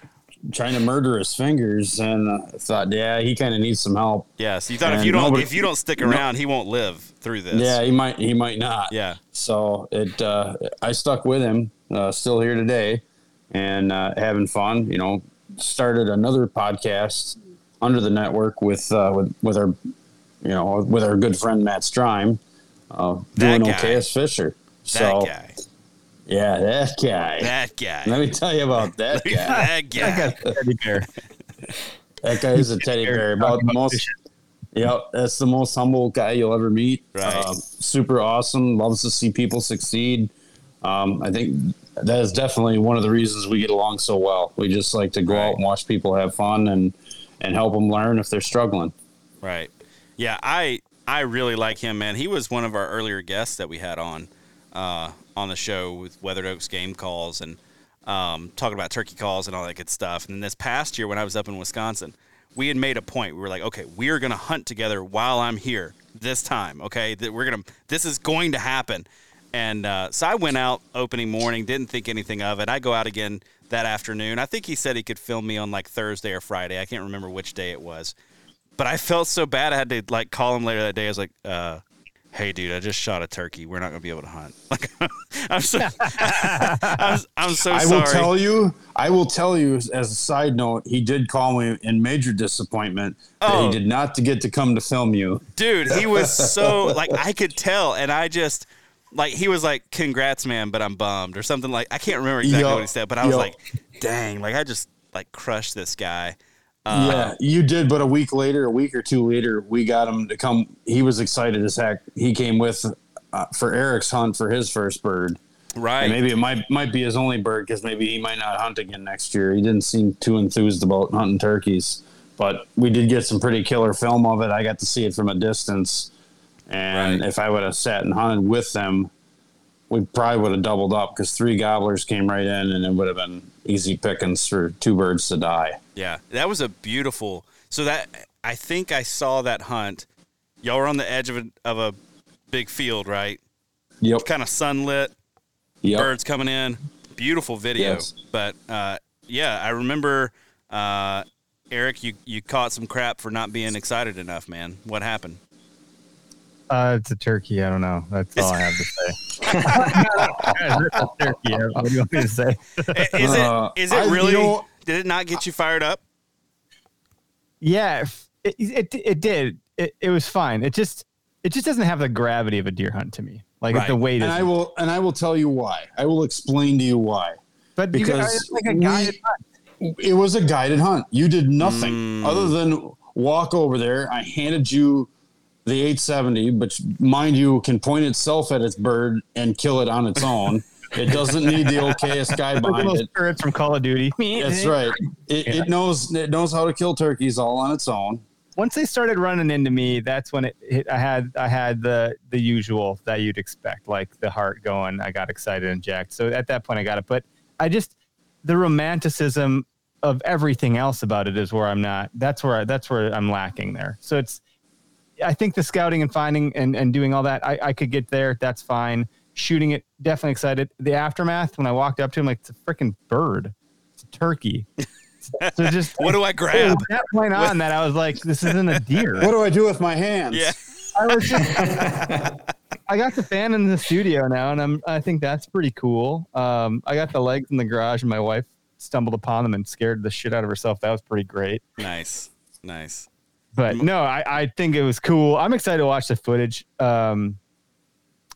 trying to murder his fingers, and I thought, yeah, he kind of needs some help. Yeah, so you thought and if you don't nobody, if you don't stick around, no, he won't live through this. Yeah, he might he might not. Yeah. So it uh, I stuck with him, uh, still here today, and uh, having fun. You know, started another podcast under the network with uh, with with our you know with our good friend Matt Strime, uh, doing Okayest Fisher. That so, guy. Yeah, that guy. That guy. Let me tell you about that guy. that guy. That guy's teddy bear. that guy is a teddy bear. About the most. Yeah, that's the most humble guy you'll ever meet. Right. Uh, super awesome. Loves to see people succeed. Um, I think that is definitely one of the reasons we get along so well. We just like to go right. out and watch people have fun and and help them learn if they're struggling. Right. Yeah, I I really like him, man. He was one of our earlier guests that we had on uh, on the show with Weathered Oaks game calls, and um, talking about turkey calls and all that good stuff. And then this past year, when I was up in Wisconsin, we had made a point. We were like, okay, we are going to hunt together while I'm here this time. Okay, that we're gonna. This is going to happen. And uh, so I went out opening morning, didn't think anything of it. I go out again that afternoon. I think he said he could film me on like Thursday or Friday. I can't remember which day it was. But I felt so bad. I had to like call him later that day. I was like, uh, "Hey, dude, I just shot a turkey. We're not gonna be able to hunt." Like, I'm so, I'm, I'm, so I sorry. will tell you. I will tell you as a side note. He did call me in major disappointment that oh. he did not to get to come to film you, dude. He was so like I could tell, and I just like he was like, "Congrats, man," but I'm bummed or something like I can't remember exactly what he said, but I was like, "Dang!" Like I just like crushed this guy. Uh, yeah, you did. But a week later, a week or two later, we got him to come. He was excited as heck. He came with uh, for Eric's hunt for his first bird. Right. And maybe it might might be his only bird because maybe he might not hunt again next year. He didn't seem too enthused about hunting turkeys, but we did get some pretty killer film of it. I got to see it from a distance, and right. if I would have sat and hunted with them, we probably would have doubled up because three gobblers came right in, and it would have been easy pickings for two birds to die. Yeah, that was a beautiful. So that I think I saw that hunt. Y'all were on the edge of a of a big field, right? Yep. Kind of sunlit. Yep. Birds coming in. Beautiful video. Yes. But uh, yeah, I remember uh, Eric. You you caught some crap for not being excited enough, man. What happened? Uh, it's a turkey. I don't know. That's all I have to say. turkey. What do you want me to say? is it? Uh, is it really? did it not get you fired up? Yeah, it it, it did. It, it was fine. It just it just doesn't have the gravity of a deer hunt to me. Like right. the weight. And I will and I will tell you why. I will explain to you why. But because like a guided we, hunt. It was a guided hunt. You did nothing mm. other than walk over there. I handed you the 870, but mind you, can point itself at its bird and kill it on its own. it doesn't need the Okayest guy behind it. It's from Call of Duty. That's right. It, yeah. it, knows it knows how to kill turkeys all on its own. Once they started running into me, that's when it hit. I had I had the the usual that you'd expect, like the heart going. I got excited and jacked. So at that point, I got it. But I just the romanticism of everything else about it is where I'm not. That's where that's where I'm lacking there. So it's I think the scouting and finding and, and doing all that, I, I could get there. That's fine. Shooting it, definitely excited. The aftermath, when I walked up to him, like, it's a freaking bird. It's a turkey. So just what do I grab? that point on that I was like, this isn't a deer. What do I do with my hands? Yeah. I was just I got the fan in the studio now and I'm I think that's pretty cool. Um, I got the legs in the garage and my wife stumbled upon them and scared the shit out of herself. That was pretty great. Nice. Nice but no, I, I think it was cool. I'm excited to watch the footage. Um,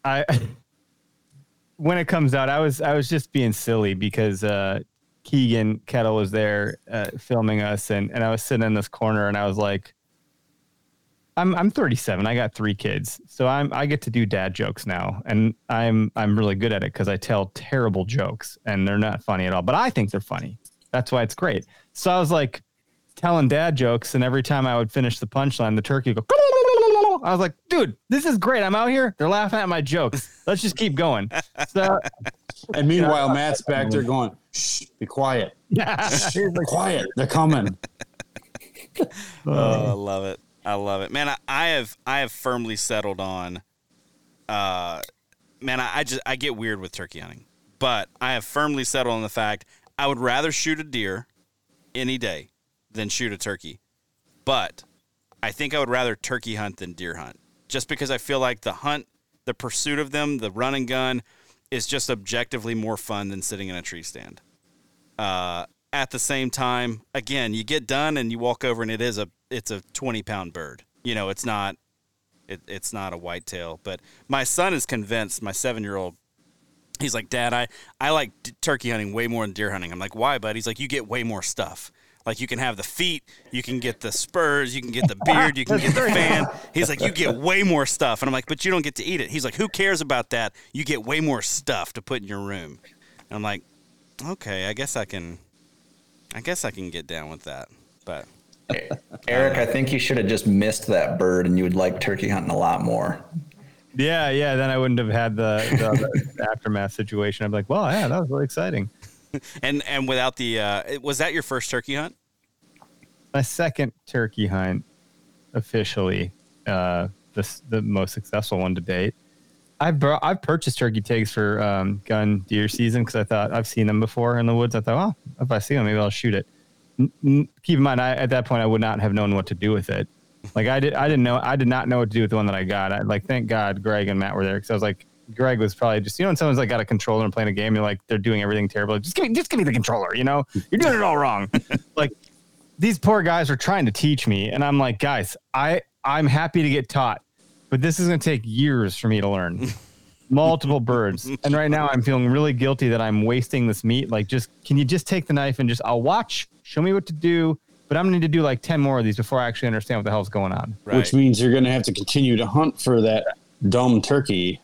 I when it comes out, I was I was just being silly because uh, Keegan Kettle was there uh, filming us, and and I was sitting in this corner, and I was like, I'm I'm 37. I got three kids, so I'm I get to do dad jokes now, and I'm I'm really good at it because I tell terrible jokes, and they're not funny at all, but I think they're funny. That's why it's great. So I was like telling dad jokes, and every time I would finish the punchline, the turkey would go. I was like, dude, this is great. I'm out here. They're laughing at my jokes. Let's just keep going. So, and meanwhile, Matt's back there going, "Shh, be quiet. Yeah, Shh, be quiet. They're coming." oh, I love it. I love it, man. I, I have I have firmly settled on. Uh, man, I, I just I get weird with turkey hunting, but I have firmly settled on the fact I would rather shoot a deer any day than shoot a turkey. But I think I would rather turkey hunt than deer hunt just because I feel like the hunt, the pursuit of them, the run and gun is just objectively more fun than sitting in a tree stand. Uh, at the same time, again, you get done and you walk over and it is a it's a 20 pound bird. You know, it's not it, it's not a whitetail. But my son is convinced. My seven year old, he's like, Dad, I I like turkey hunting way more than deer hunting. I'm like, why, bud? He's like, you get way more stuff. Like you can have the feet, you can get the spurs, you can get the beard, you can get the fan. He's like, you get way more stuff. And I'm like, but you don't get to eat it. He's like, who cares about that? You get way more stuff to put in your room. And I'm like, okay, I guess I can, I guess I can get down with that. But Eric, I think you should have just missed that bird, and you would like turkey hunting a lot more. Yeah, yeah. Then I wouldn't have had the, the, the aftermath situation. I'm like, well, yeah, that was really exciting. and and without the uh, was that your first turkey hunt? My second turkey hunt, officially, uh, the the most successful one to date. I've brought, I've purchased turkey tags for um, gun deer season because I thought I've seen them before in the woods. I thought, oh, if I see them, maybe I'll shoot it. N- n- keep in mind, I, at that point, I would not have known what to do with it. Like I did, I didn't know, I did not know what to do with the one that I got. I like, thank God, Greg and Matt were there because I was like, Greg was probably just, you know, when someone's like got a controller and playing a game, you're like, they're doing everything terrible. Just give me, just give me the controller. You know, you're doing it all wrong. like these poor guys are trying to teach me, and I'm like, guys, I, I'm happy to get taught, but this is going to take years for me to learn. Multiple birds, and right now I'm feeling really guilty that I'm wasting this meat. Like, just can you just take the knife and just I'll watch, show me what to do, but I'm gonna to do like ten more of these before I actually understand what the hell's going on. Right. Which means you're gonna have to continue to hunt for that dumb turkey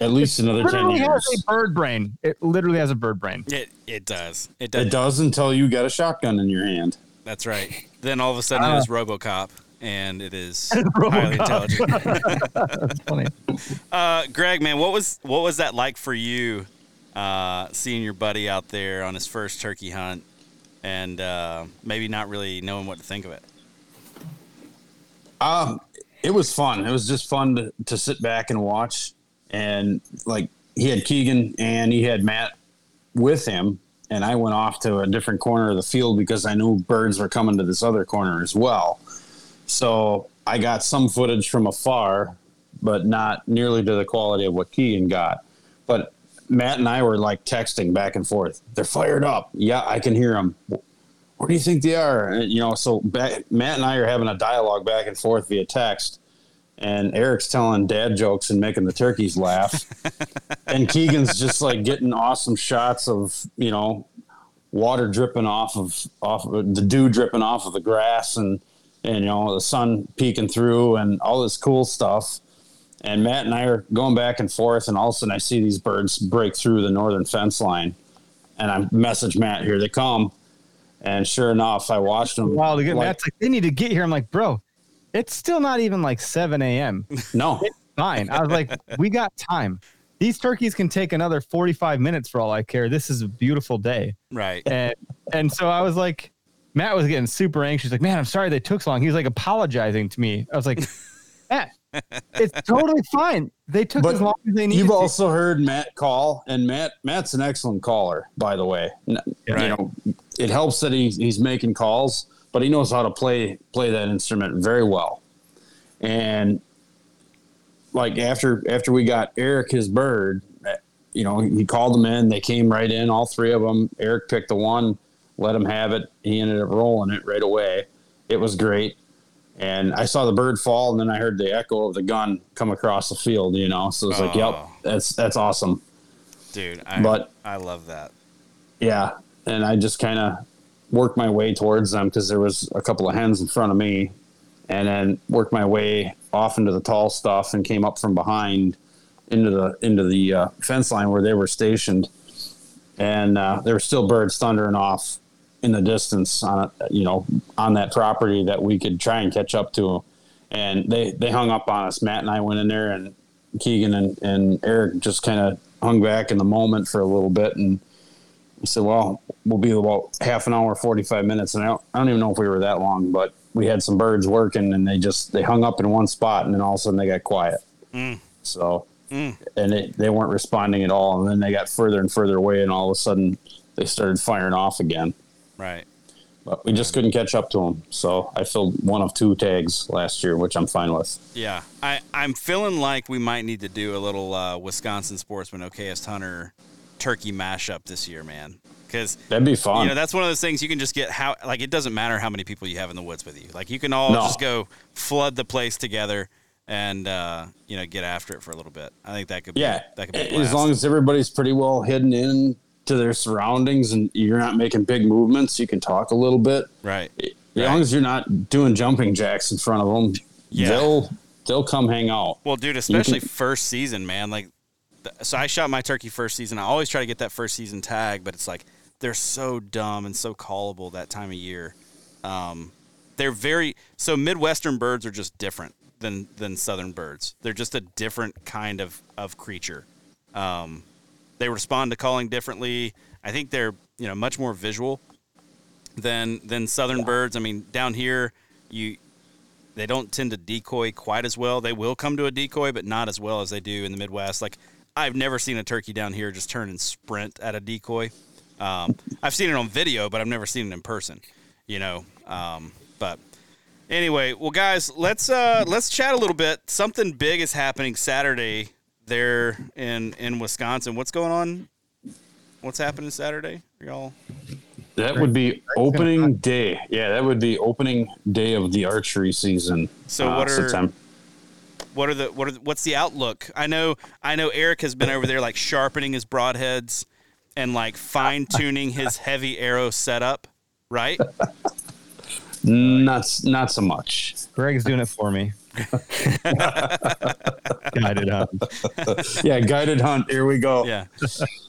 at least another ten years. Has a bird brain. It literally has a bird brain. It it does. It does. It does until you got a shotgun in your hand. That's right. Then all of a sudden uh, it is RoboCop, and it is highly intelligent. That's funny. Uh, Greg, man, what was what was that like for you? Uh, seeing your buddy out there on his first turkey hunt, and uh, maybe not really knowing what to think of it. Um, it was fun. It was just fun to, to sit back and watch. And like he had Keegan and he had Matt with him, and I went off to a different corner of the field because I knew birds were coming to this other corner as well. So I got some footage from afar, but not nearly to the quality of what Keegan got. But Matt and I were like texting back and forth. They're fired up. Yeah, I can hear them. Where do you think they are? And, you know, so back, Matt and I are having a dialogue back and forth via text and Eric's telling dad jokes and making the turkeys laugh. and Keegan's just like getting awesome shots of, you know, water dripping off of off of the dew dripping off of the grass and and you know the sun peeking through and all this cool stuff. And Matt and I are going back and forth, and all of a sudden I see these birds break through the northern fence line, and I message Matt, "Here they come!" And sure enough, I watched them. Wow, to like, Matt's like, "They need to get here." I'm like, "Bro, it's still not even like 7 a.m. No, it's fine. I was like, we got time. These turkeys can take another 45 minutes for all I care. This is a beautiful day. Right. And and so I was like, Matt was getting super anxious. Like, man, I'm sorry they took so long. He was like apologizing to me. I was like, Matt, it's totally fine. They took but as long as they needed. You've also heard Matt call, and Matt Matt's an excellent caller, by the way. Right. You know, it helps that he's he's making calls but he knows how to play play that instrument very well. And like after after we got Eric his bird, you know, he called them in. They came right in, all three of them. Eric picked the one, let him have it. He ended up rolling it right away. It was great. And I saw the bird fall, and then I heard the echo of the gun come across the field. You know, so it's oh. like, yep, oh. that's that's awesome, dude. I, but I love that. Yeah, and I just kind of worked my way towards them because there was a couple of hens in front of me, and then worked my way off into the tall stuff and came up from behind into the into the uh, fence line where they were stationed, and uh, there were still birds thundering off in the distance on you know on that property that we could try and catch up to, and they they hung up on us. Matt and I went in there, and Keegan and, and Eric just kind of hung back in the moment for a little bit and he said, well, we'll be about half an hour, 45 minutes. And I don't, I don't even know if we were that long, but we had some birds working and they just, they hung up in one spot and then all of a sudden they got quiet. Mm. So, mm. and it, they weren't responding at all. And then they got further and further away and all of a sudden they started firing off again. Right. But we just couldn't catch up to them. So I filled one of two tags last year, which I'm fine with. Yeah. I, I'm feeling like we might need to do a little uh, Wisconsin Sportsman Okayest Hunter turkey mashup this year, man. Because that'd be fun. You know, that's one of those things you can just get how like it doesn't matter how many people you have in the woods with you. Like you can all no. just go flood the place together and uh, you know get after it for a little bit. I think that could be yeah. That could be as long as everybody's pretty well hidden in to their surroundings and you're not making big movements, you can talk a little bit. Right. As right. long as you're not doing jumping jacks in front of them, yeah. they'll they'll come hang out. Well, dude, especially can, first season, man. Like so I shot my turkey first season. I always try to get that first season tag, but it's like they're so dumb and so callable that time of year. Um, they're very so Midwestern birds are just different than than Southern birds. They're just a different kind of of creature. Um, they respond to calling differently. I think they're you know much more visual than than southern yeah. birds. I mean, down here you they don't tend to decoy quite as well. They will come to a decoy, but not as well as they do in the Midwest. Like I've never seen a turkey down here just turn and sprint at a decoy. Um, I've seen it on video, but I've never seen it in person. You know, um, but anyway, well, guys, let's uh, let's chat a little bit. Something big is happening Saturday there in in Wisconsin. What's going on? What's happening Saturday? y'all that would be opening day. Yeah, that would be opening day of the archery season. So uh, what are September. What are the what are the, what's the outlook? I know I know Eric has been over there like sharpening his broadheads and like fine tuning his heavy arrow setup, right? Not not so much. Greg's doing it for me. guided hunt. yeah, guided hunt. Here we go. Yeah,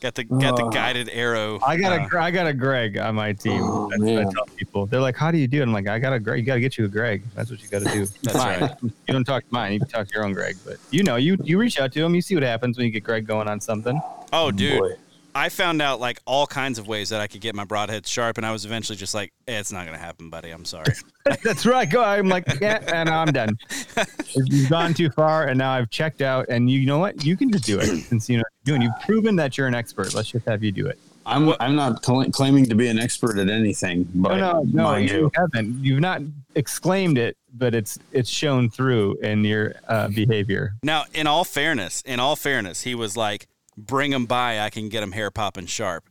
got the got the uh, guided arrow. I got a uh, I got a Greg on my team. Oh, That's what I tell people. They're like, "How do you do it?" I'm like, "I got a Greg. You got to get you a Greg. That's what you got to do." That's mine. right. You don't talk to mine. You can talk to your own Greg. But you know, you you reach out to him. You see what happens when you get Greg going on something. Oh, dude. Boy. I found out like all kinds of ways that I could get my broadhead sharp, and I was eventually just like, eh, "It's not gonna happen, buddy. I'm sorry." That's right. Go. I'm like, yeah, and I'm done. You've gone too far, and now I've checked out. And you you know what? You can just do it since you know doing. You've proven that you're an expert. Let's just have you do it. I'm I'm not cl- claiming to be an expert at anything, but no, no, no you, you haven't. You've not exclaimed it, but it's it's shown through in your uh, behavior. Now, in all fairness, in all fairness, he was like, bring them by, I can get them hair popping sharp.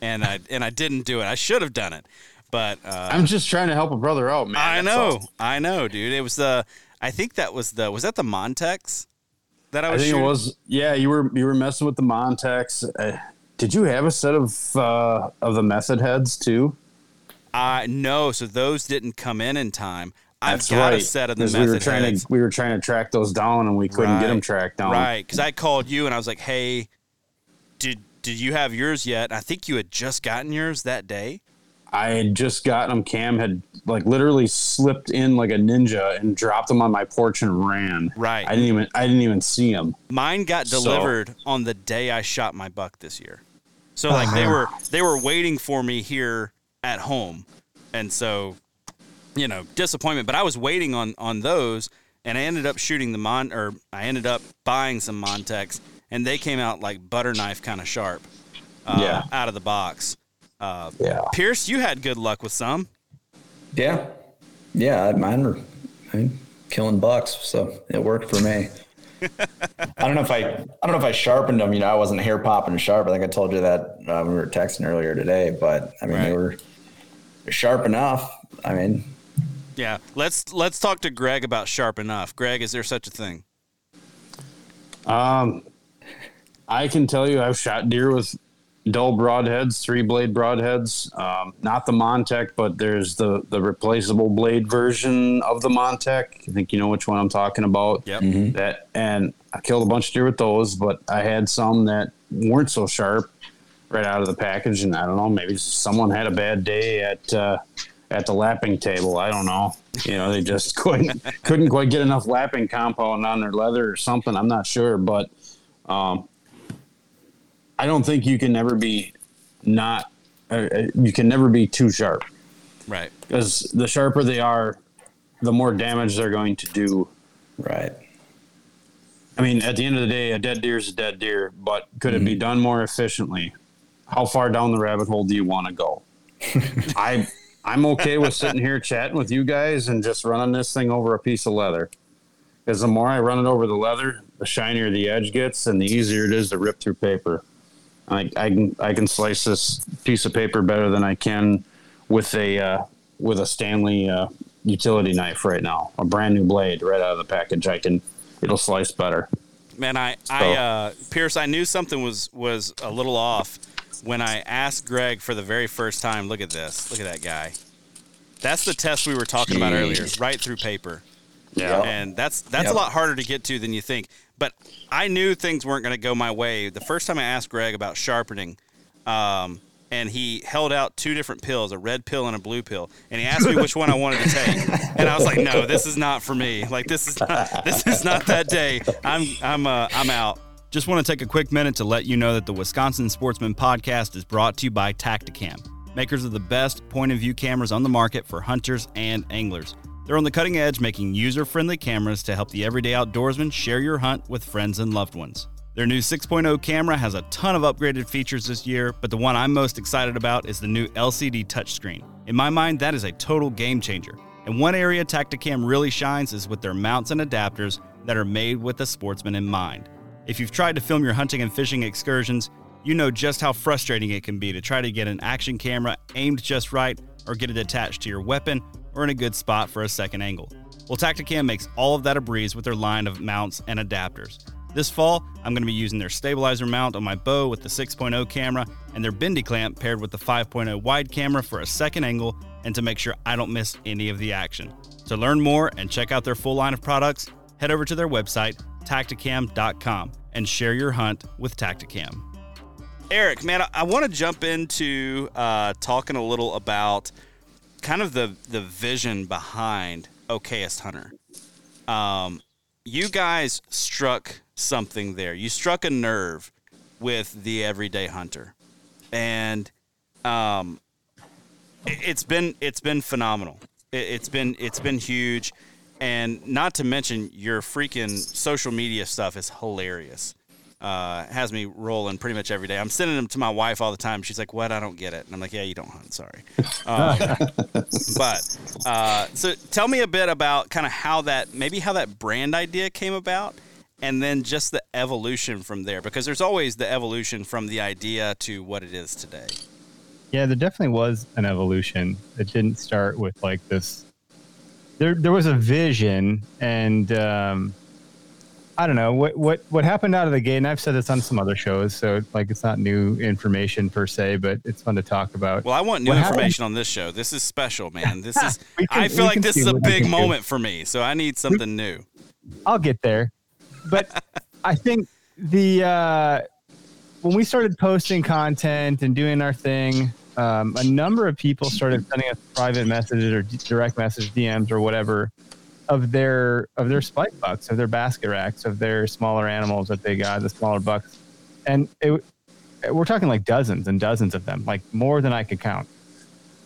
And I and I didn't do it. I should have done it, but uh, I'm just trying to help a brother out, man. I know, I know, dude. It was the. I think that was the. Was that the Montex that I was? I think shooting? it was. Yeah, you were you were messing with the Montex. Uh, did you have a set of uh, of the method heads too? Uh no, so those didn't come in in time. I've That's got right. a set of the method we were trying heads. to we were trying to track those down and we couldn't right. get them tracked down. Right, because I called you and I was like, "Hey, did did you have yours yet?" I think you had just gotten yours that day. I had just gotten them. Cam had like literally slipped in like a ninja and dropped them on my porch and ran. Right. I didn't even I didn't even see them. Mine got delivered so. on the day I shot my buck this year. So like uh-huh. they were they were waiting for me here at home, and so you know, disappointment. But I was waiting on on those, and I ended up shooting the Mon, or I ended up buying some Montex, and they came out like butter knife kind of sharp. Uh, yeah. Out of the box. Uh, yeah. Pierce, you had good luck with some. Yeah. Yeah, mine were I mean, killing bucks, so it worked for me. I don't know if I I don't know if I sharpened them. You know, I wasn't hair popping sharp. I think I told you that uh, we were texting earlier today. But I mean, right. they were sharp enough. I mean, yeah, let's let's talk to Greg about sharp enough. Greg, is there such a thing? Um, I can tell you, I've shot deer with dull broadheads, three blade broadheads. Um, not the Montec, but there's the the replaceable blade version of the Montec. I think you know which one I'm talking about. Yep. Mm-hmm. That and I killed a bunch of deer with those, but I had some that weren't so sharp right out of the package, and I don't know, maybe someone had a bad day at. Uh, at the lapping table. I don't know. You know, they just couldn't couldn't quite get enough lapping compound on their leather or something. I'm not sure, but um, I don't think you can never be not. Uh, uh you can never be too sharp, right? Because the sharper they are, the more damage they're going to do. Right. I mean, at the end of the day, a dead deer is a dead deer, but could mm-hmm. it be mm-hmm. done more efficiently? How far down the rabbit hole do you want to go? I I'm okay with sitting here chatting with you guys and just running this thing over a piece of leather. Because the more I run it over the leather, the shinier the edge gets, and the easier it is to rip through paper. I, I can I can slice this piece of paper better than I can with a uh, with a Stanley uh, utility knife right now. A brand new blade right out of the package. I can it'll slice better. Man, I so. I uh, Pierce, I knew something was was a little off when I asked Greg for the very first time, look at this, look at that guy. That's the test we were talking Jeez. about earlier, right through paper. Yeah. And that's that's yep. a lot harder to get to than you think. But I knew things weren't going to go my way. The first time I asked Greg about sharpening, um, and he held out two different pills, a red pill and a blue pill, and he asked me which one I wanted to take, and I was like, "No, this is not for me. Like this is not this is not that day. I'm I'm uh, I'm out." Just want to take a quick minute to let you know that the Wisconsin Sportsman podcast is brought to you by Tactacam, makers of the best point of view cameras on the market for hunters and anglers. They're on the cutting edge making user friendly cameras to help the everyday outdoorsman share your hunt with friends and loved ones. Their new 6.0 camera has a ton of upgraded features this year, but the one I'm most excited about is the new LCD touchscreen. In my mind, that is a total game changer. And one area Tactacam really shines is with their mounts and adapters that are made with the sportsman in mind. If you've tried to film your hunting and fishing excursions, you know just how frustrating it can be to try to get an action camera aimed just right or get it attached to your weapon or in a good spot for a second angle. Well, Tactacam makes all of that a breeze with their line of mounts and adapters. This fall, I'm going to be using their stabilizer mount on my bow with the 6.0 camera and their bendy clamp paired with the 5.0 wide camera for a second angle and to make sure I don't miss any of the action. To learn more and check out their full line of products, head over to their website, tactacam.com and share your hunt with Tactacam. Eric, man, I, I want to jump into uh, talking a little about kind of the the vision behind Okayest Hunter. Um, you guys struck something there. You struck a nerve with the everyday hunter, and um, it, has been it's been phenomenal. It, it's been it's been huge and not to mention your freaking social media stuff is hilarious. Uh, has me rolling pretty much every day. I'm sending them to my wife all the time. She's like, "What? I don't get it." And I'm like, "Yeah, you don't hunt. Sorry." Um, but uh, so, tell me a bit about kind of how that maybe how that brand idea came about, and then just the evolution from there. Because there's always the evolution from the idea to what it is today. Yeah, there definitely was an evolution. It didn't start with like this there there was a vision and um, I don't know what what what happened out of the gate. And I've said this on some other shows, so like it's not new information per se, but it's fun to talk about. Well, I want new what information happened? on this show. This is special, man. This is can, I feel like this is a big moment do. for me, so I need something new. I'll get there, but I think the uh, when we started posting content and doing our thing, um, a number of people started sending us private messages or direct message DMs or whatever of their of their spike bucks, of their basket racks, of their smaller animals that they got, the smaller bucks, and it, we're talking like dozens and dozens of them, like more than I could count,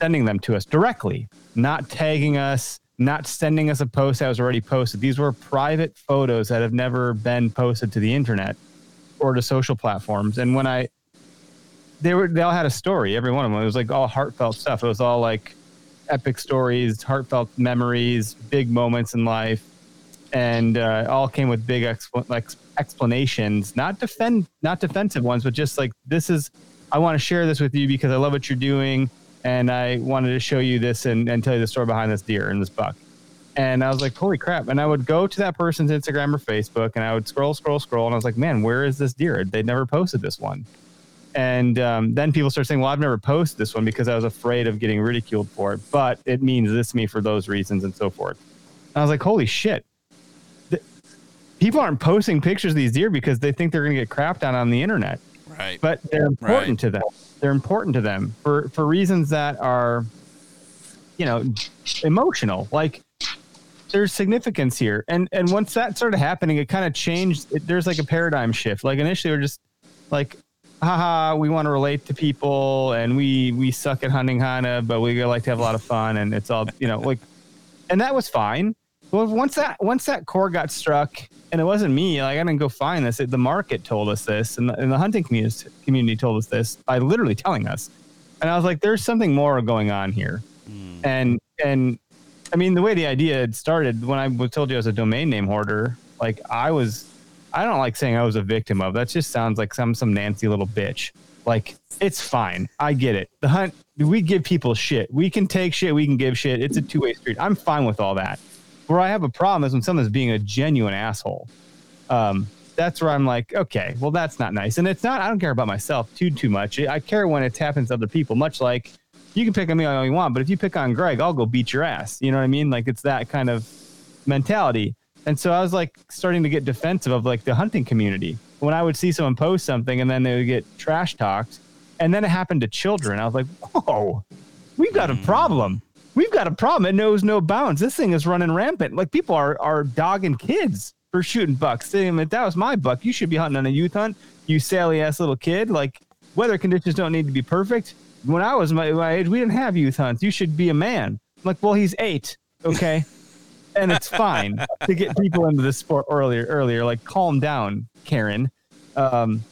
sending them to us directly, not tagging us, not sending us a post that was already posted. These were private photos that have never been posted to the internet or to social platforms. And when I they were they all had a story. Every one of them. It was like all heartfelt stuff. It was all like epic stories, heartfelt memories, big moments in life, and uh, all came with big like explanations. Not defend, not defensive ones, but just like this is. I want to share this with you because I love what you're doing, and I wanted to show you this and, and tell you the story behind this deer and this buck. And I was like, holy crap. And I would go to that person's Instagram or Facebook and I would scroll, scroll, scroll. And I was like, man, where is this deer? They'd never posted this one. And um, then people start saying, well, I've never posted this one because I was afraid of getting ridiculed for it, but it means this to me for those reasons and so forth. And I was like, holy shit. The, people aren't posting pictures of these deer because they think they're going to get crapped on on the internet. Right. But they're important right. to them. They're important to them for, for reasons that are, you know, emotional. Like, there's significance here. And and once that started happening, it kind of changed. It, there's like a paradigm shift. Like initially, we're just like, haha, we want to relate to people and we we suck at hunting Hana, but we like to have a lot of fun and it's all you know like, and that was fine. Well, once that once that core got struck, and it wasn't me, like I didn't go find this. It, the market told us this, and the, and the hunting community community told us this by literally telling us. And I was like, "There's something more going on here," mm. and and I mean, the way the idea had started when I was told you I was a domain name hoarder, like I was I don't like saying I was a victim of. That just sounds like some some Nancy little bitch. Like it's fine. I get it. The hunt we give people shit. We can take shit, we can give shit. It's a two-way street. I'm fine with all that. Where I have a problem is when someone's being a genuine asshole. Um, that's where I'm like, okay, well, that's not nice. And it's not, I don't care about myself too, too much. I care when it happens to other people, much like you can pick on me all you want, but if you pick on Greg, I'll go beat your ass. You know what I mean? Like it's that kind of mentality. And so I was like starting to get defensive of like the hunting community. When I would see someone post something and then they would get trash talked, and then it happened to children. I was like, whoa, we've got a hmm. problem. We've got a problem. It knows no bounds. This thing is running rampant. Like people are are dogging kids for shooting bucks. If that was my buck, you should be hunting on a youth hunt. You sally ass little kid. Like weather conditions don't need to be perfect. When I was my, my age, we didn't have youth hunts. You should be a man. I'm like, well, he's eight. Okay. and it's fine to get people into the sport earlier, earlier, like calm down, Karen. Um,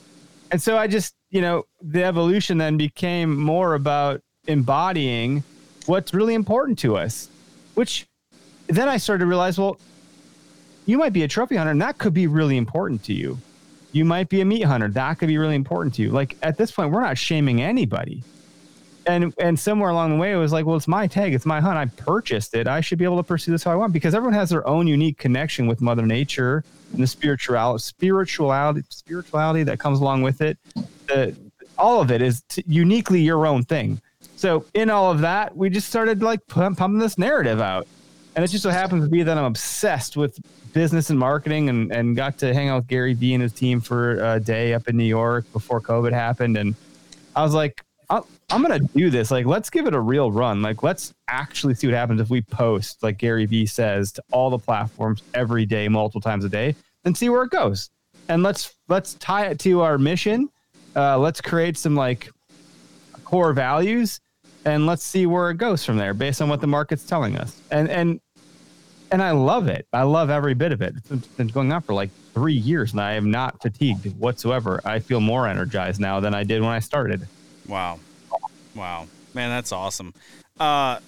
and so I just, you know, the evolution then became more about embodying what's really important to us, which then I started to realize, well, you might be a trophy hunter and that could be really important to you. You might be a meat hunter. That could be really important to you. Like at this point, we're not shaming anybody. And and somewhere along the way, it was like, well, it's my tag, it's my hunt. I purchased it. I should be able to pursue this how I want because everyone has their own unique connection with Mother Nature and the spirituality, spirituality, spirituality that comes along with it. The, all of it is t- uniquely your own thing. So in all of that, we just started like pumping this narrative out, and it just so happens to be that I'm obsessed with business and marketing, and and got to hang out with Gary Vee and his team for a day up in New York before COVID happened, and I was like, I'm gonna do this. Like, let's give it a real run. Like, let's actually see what happens if we post, like Gary Vee says, to all the platforms every day, multiple times a day, and see where it goes. And let's let's tie it to our mission. Uh, let's create some like core values, and let's see where it goes from there, based on what the market's telling us. And and and I love it. I love every bit of it. It's been going on for like three years, and I am not fatigued whatsoever. I feel more energized now than I did when I started. Wow. Wow. Man, that's awesome. Uh,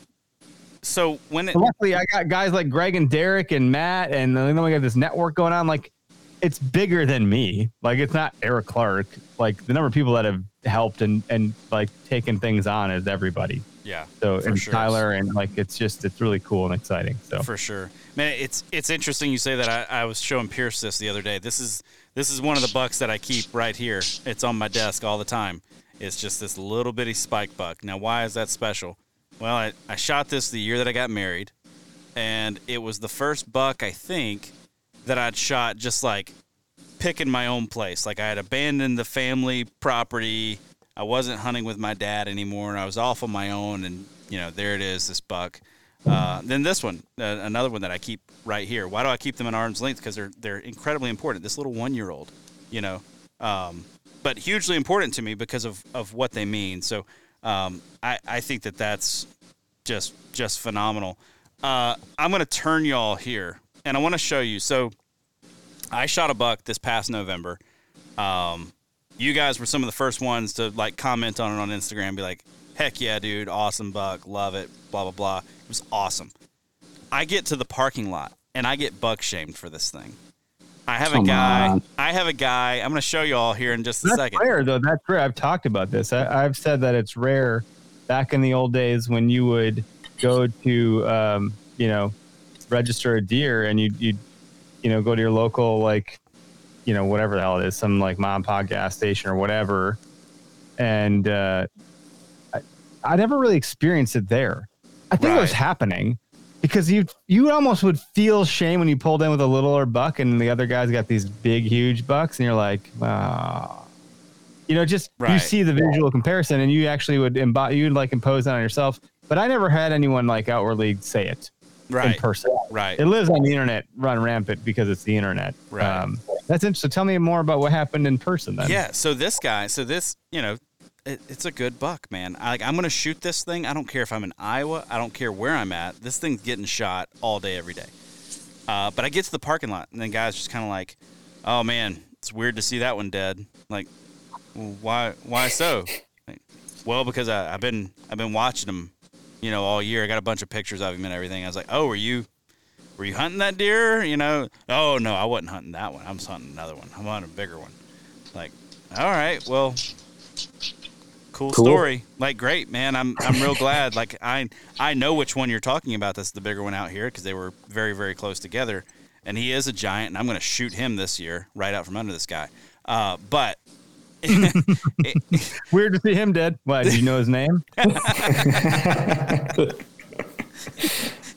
so when it, luckily I got guys like Greg and Derek and Matt, and then we got this network going on. Like, it's bigger than me. Like, it's not Eric Clark. Like, the number of people that have helped and and like taken things on is everybody. Yeah. So and sure. Tyler and like it's just it's really cool and exciting. So for sure, man, it's it's interesting you say that. I, I was showing Pierce this the other day. This is this is one of the bucks that I keep right here. It's on my desk all the time. It's just this little bitty spike buck. Now, why is that special? Well, I, I shot this the year that I got married, and it was the first buck, I think, that I'd shot just like picking my own place. Like I had abandoned the family property. I wasn't hunting with my dad anymore, and I was off on my own. And you know, there it is, this buck. Uh, then this one, uh, another one that I keep right here. Why do I keep them at arm's length? Because they're they're incredibly important. This little one year old, you know, um, but hugely important to me because of, of what they mean. So um, I, I think that that's just just phenomenal. Uh, I'm going to turn y'all here, and I want to show you. So I shot a buck this past November. Um, you guys were some of the first ones to like comment on it on Instagram, be like, "Heck yeah, dude, awesome buck, love it." Blah blah blah. It was awesome. I get to the parking lot and I get buck shamed for this thing. I have Come a guy. On. I have a guy. I'm going to show you all here in just a That's second. Rare though. That's rare. I've talked about this. I, have said that it's rare. Back in the old days when you would go to, um, you know, register a deer and you you you know go to your local like, you know whatever the hell it is, some like mom and gas station or whatever, and uh, I, I never really experienced it there. I think right. it was happening because you you almost would feel shame when you pulled in with a littler buck and the other guys got these big huge bucks and you're like ah you know just right. you see the visual comparison and you actually would embody you'd like impose that on yourself. But i never had anyone like outwardly say it right. in person. Right. It lives on the internet run rampant because it's the internet. Right. Um, that's interesting. So tell me more about what happened in person then. Yeah. So this guy so this you know it, it's a good buck, man. I, like I'm gonna shoot this thing. I don't care if I'm in Iowa. I don't care where I'm at. This thing's getting shot all day, every day. Uh, but I get to the parking lot, and then guys just kind of like, "Oh man, it's weird to see that one dead." Like, why? Why so? Like, well, because I, have been I've been watching him, you know, all year. I got a bunch of pictures of him and everything. I was like, "Oh, were you?" Were you hunting that deer? You know? Oh no, I wasn't hunting that one. I'm hunting another one. I'm hunting a bigger one. Like, all right, well, cool, cool, story. Like, great, man. I'm I'm real glad. Like, I I know which one you're talking about. That's the bigger one out here because they were very very close together. And he is a giant, and I'm going to shoot him this year right out from under this guy. Uh, but weird to see him dead. Why? Did you know his name?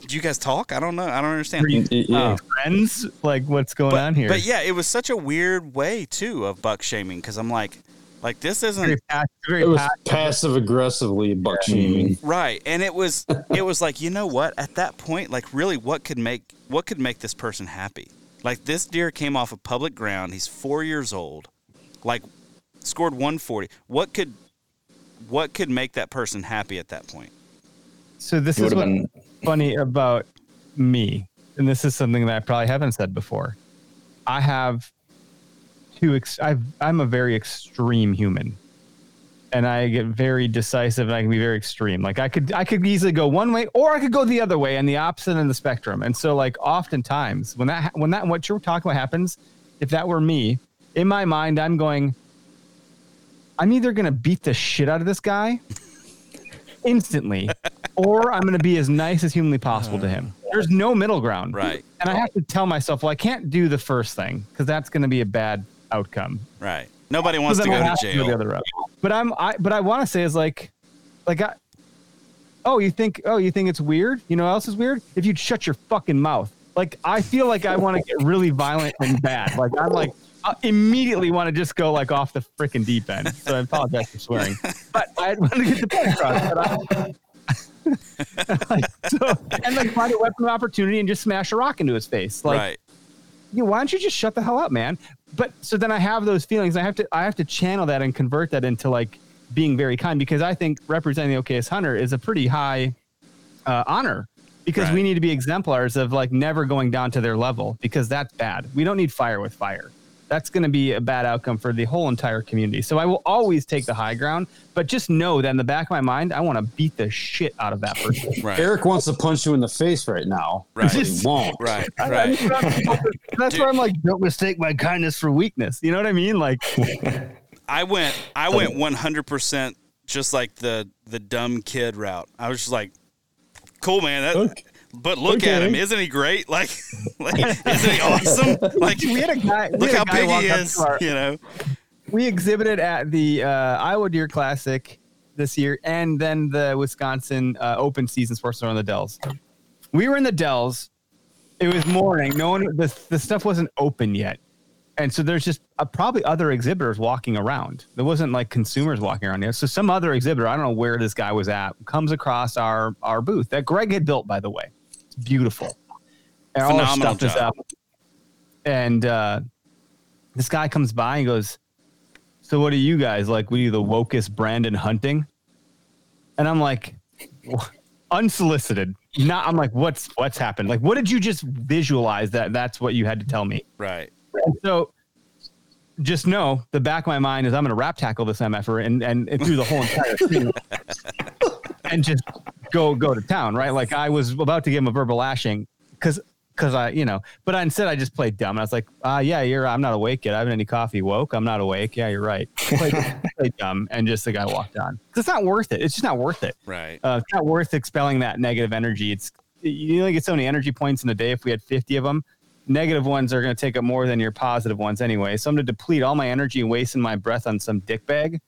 Did you guys talk? I don't know. I don't understand. You, yeah. uh, friends? Like, what's going but, on here? But yeah, it was such a weird way too of buck shaming because I'm like, like this isn't very passive, very it was passive aggressively buck shaming. Mm-hmm. Right. And it was it was like, you know what? At that point, like really what could make what could make this person happy? Like this deer came off of public ground. He's four years old. Like scored 140. What could what could make that person happy at that point? So this is what's been... funny about me, and this is something that I probably haven't said before. I have two. Ex- I've, I'm a very extreme human, and I get very decisive, and I can be very extreme. Like I could, I could easily go one way, or I could go the other way, and the opposite end of the spectrum. And so, like oftentimes, when that, when that, what you're talking about happens, if that were me, in my mind, I'm going. I'm either gonna beat the shit out of this guy instantly, or I'm going to be as nice as humanly possible to him. Uh-huh. There's no middle ground. Right. And I have to tell myself, well, I can't do the first thing because that's going to be a bad outcome. Right. Nobody wants to go to jail. To the other route. But I'm, I, but I want to say is like, like, I, oh, you think, oh, you think it's weird? You know what else is weird? If you'd shut your fucking mouth. Like, I feel like I want to get really violent and bad. Like, I'm like, I immediately want to just go like off the freaking deep end. So I apologize for swearing, but I want to get the point across. like, so, and like find a weapon of opportunity and just smash a rock into his face. Like, right. you know, why don't you just shut the hell up, man? But so then I have those feelings. I have to I have to channel that and convert that into like being very kind because I think representing the Okayest hunter is a pretty high uh, honor because right. we need to be exemplars of like never going down to their level because that's bad. We don't need fire with fire that's going to be a bad outcome for the whole entire community. So I will always take the high ground, but just know that in the back of my mind, I want to beat the shit out of that person. Right. Eric wants to punch you in the face right now. Right. He won't. Right. Right. that's Dude. where I'm like, don't mistake my kindness for weakness. You know what I mean? Like, I went, I went 100% just like the the dumb kid route. I was just like, cool, man. That, okay. But look okay. at him, isn't he great? Like, like isn't he awesome? Like, we had a guy. Look how guy big he is. Our, you know, we exhibited at the uh, Iowa Deer Classic this year, and then the Wisconsin uh, Open Season Sports Store in the Dells. We were in the Dells. It was morning. No one. The the stuff wasn't open yet, and so there's just uh, probably other exhibitors walking around. There wasn't like consumers walking around here. So some other exhibitor, I don't know where this guy was at, comes across our our booth that Greg had built, by the way beautiful. And all our stuff job. is up. And uh, this guy comes by and goes, So what are you guys like? We the wokest Brandon hunting? And I'm like, unsolicited. Not I'm like, what's what's happened? Like, what did you just visualize that that's what you had to tell me? Right. And so just know the back of my mind is I'm to wrap tackle this MFer and, and, and through the whole entire thing and just go go to town, right? Like I was about to give him a verbal lashing because because I, you know, but I, instead I just played dumb. I was like, ah, uh, yeah, you're, I'm not awake yet. I haven't any coffee. Woke. I'm not awake. Yeah, you're right. Played, played dumb. And just the guy walked on. It's not worth it. It's just not worth it. Right. Uh, it's not worth expelling that negative energy. It's, you only get so many energy points in a day. If we had 50 of them, negative ones are going to take up more than your positive ones anyway. So I'm going to deplete all my energy and wasting my breath on some dick bag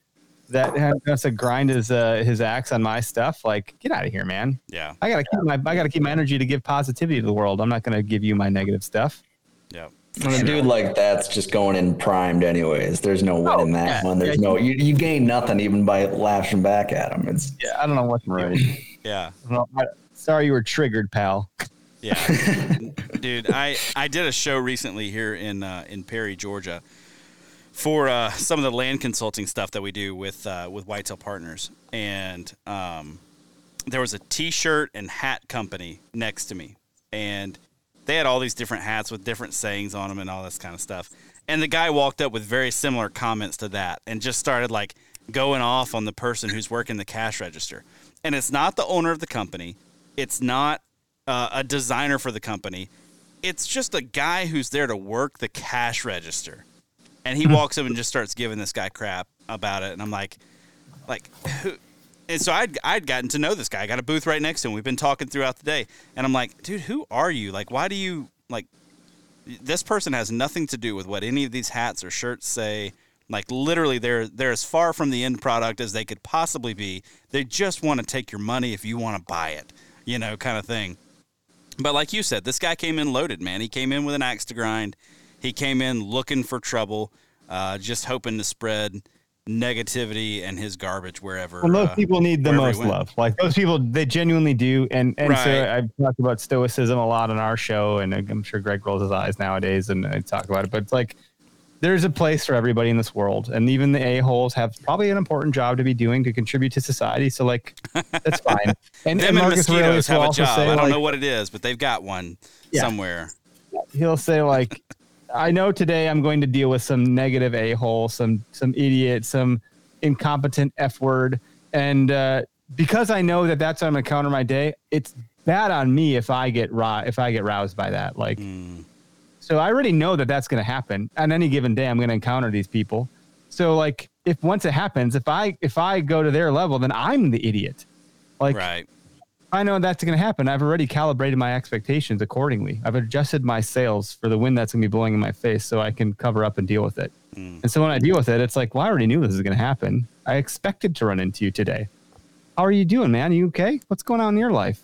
that has to grind his uh, his axe on my stuff. Like, get out of here, man. Yeah. I gotta keep my I gotta keep my energy to give positivity to the world. I'm not gonna give you my negative stuff. Yeah. And a dude like that's just going in primed anyways. There's no winning oh, that yeah, one. There's yeah, no you, you gain nothing even by lashing back at him. It's yeah, I don't know what's right. yeah. Well, I, sorry you were triggered, pal. Yeah. dude, I I did a show recently here in uh, in Perry, Georgia for uh, some of the land consulting stuff that we do with uh, with Whitetail Partners, and um, there was a T-shirt and hat company next to me, and they had all these different hats with different sayings on them and all this kind of stuff. And the guy walked up with very similar comments to that, and just started like going off on the person who's working the cash register. And it's not the owner of the company, it's not uh, a designer for the company, it's just a guy who's there to work the cash register and he walks up and just starts giving this guy crap about it, and I'm like, like who? And so I'd I'd gotten to know this guy. I got a booth right next to him. We've been talking throughout the day, and I'm like, dude, who are you? Like, why do you like? This person has nothing to do with what any of these hats or shirts say. Like literally, they're they're as far from the end product as they could possibly be. They just want to take your money if you want to buy it, you know, kind of thing. But like you said, this guy came in loaded, man. He came in with an axe to grind. He came in looking for trouble, uh, just hoping to spread negativity and his garbage wherever. Well, those uh, people need the most love. Like those people, they genuinely do. And and right. so I've talked about stoicism a lot on our show, and I'm sure Greg rolls his eyes nowadays and I talk about it. But it's like there's a place for everybody in this world, and even the a holes have probably an important job to be doing to contribute to society. So like that's fine. And, Them and Marcus Aurelius have a job. Say, I don't like, know what it is, but they've got one yeah. somewhere. He'll say like I know today I'm going to deal with some negative a hole, some some idiot, some incompetent f word, and uh, because I know that that's how I'm gonna counter my day. It's bad on me if I get raw if I get roused by that. Like, mm. so I already know that that's gonna happen on any given day. I'm gonna encounter these people. So like, if once it happens, if I if I go to their level, then I'm the idiot. Like, right. I know that's going to happen. I've already calibrated my expectations accordingly. I've adjusted my sails for the wind that's going to be blowing in my face so I can cover up and deal with it. Mm. And so when I deal with it, it's like, well, I already knew this was going to happen. I expected to run into you today. How are you doing, man? Are you okay? What's going on in your life?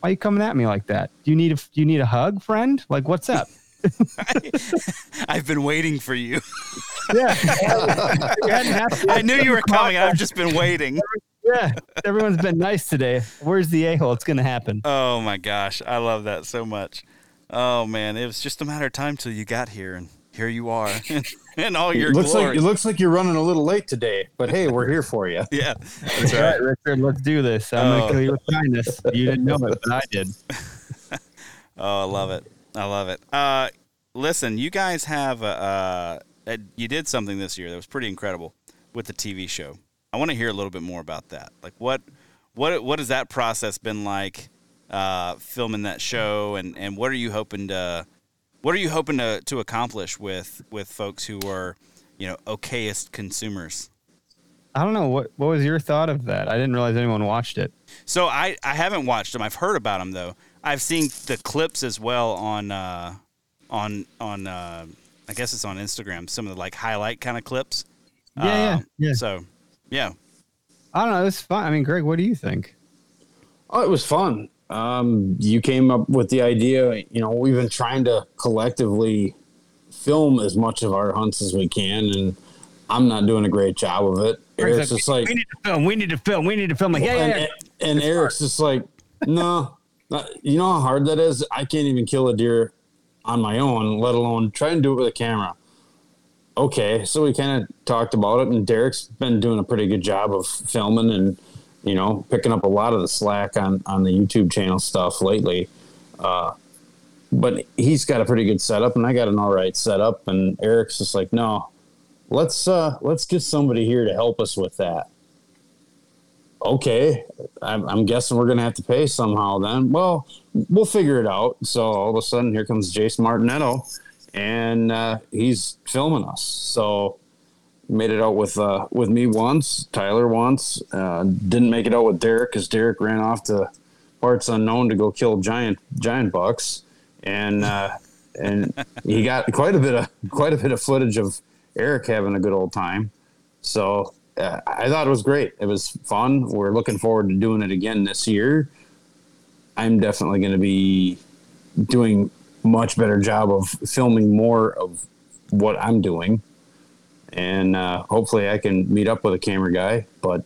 Why are you coming at me like that? Do you need a, do you need a hug, friend? Like, what's up? I, have been waiting for you. yeah. I knew you were coming. I've just been waiting yeah, everyone's been nice today. Where's the a hole? It's going to happen. Oh my gosh, I love that so much. Oh man, it was just a matter of time till you got here, and here you are, and all your it looks glory. like it looks like you're running a little late today, but hey, we're here for you. yeah, that's right, Richard. Let's do this. I'm oh. going to kill you with kindness. You didn't know it, but I did. oh, I love it. I love it. Uh, listen, you guys have uh, uh, you did something this year that was pretty incredible with the TV show. I want to hear a little bit more about that. Like what what what has that process been like uh, filming that show and, and what are you hoping to what are you hoping to, to accomplish with with folks who are, you know, okayest consumers? I don't know what what was your thought of that. I didn't realize anyone watched it. So I I haven't watched them. I've heard about them though. I've seen the clips as well on uh, on on uh, I guess it's on Instagram. Some of the like highlight kind of clips. Yeah, uh, yeah, yeah. So yeah. I don't know. It's fun. I mean, Greg, what do you think? Oh, it was fun. Um, you came up with the idea. You know, we've been trying to collectively film as much of our hunts as we can, and I'm not doing a great job of it. Eric's just like, we need to film. We need to film. We need to film. Like, yeah, yeah, yeah. And, and Eric's hard. just like, no. you know how hard that is. I can't even kill a deer on my own, let alone try and do it with a camera okay, so we kind of talked about it, and Derek's been doing a pretty good job of filming and you know picking up a lot of the slack on on the YouTube channel stuff lately. Uh, but he's got a pretty good setup, and I got an all right setup. And Eric's just like, no, let's uh, let's get somebody here to help us with that. Okay, I'm, I'm guessing we're gonna have to pay somehow. Then, well, we'll figure it out. So all of a sudden, here comes Jason Martinetto and uh, he's filming us. So made it out with uh, with me once, Tyler once. Uh, didn't make it out with Derek because Derek ran off to parts unknown to go kill giant giant bucks, and uh, and he got quite a bit of quite a bit of footage of Eric having a good old time. So uh, I thought it was great. It was fun. We're looking forward to doing it again this year. I'm definitely going to be doing much better job of filming more of what I'm doing. And uh, hopefully I can meet up with a camera guy, but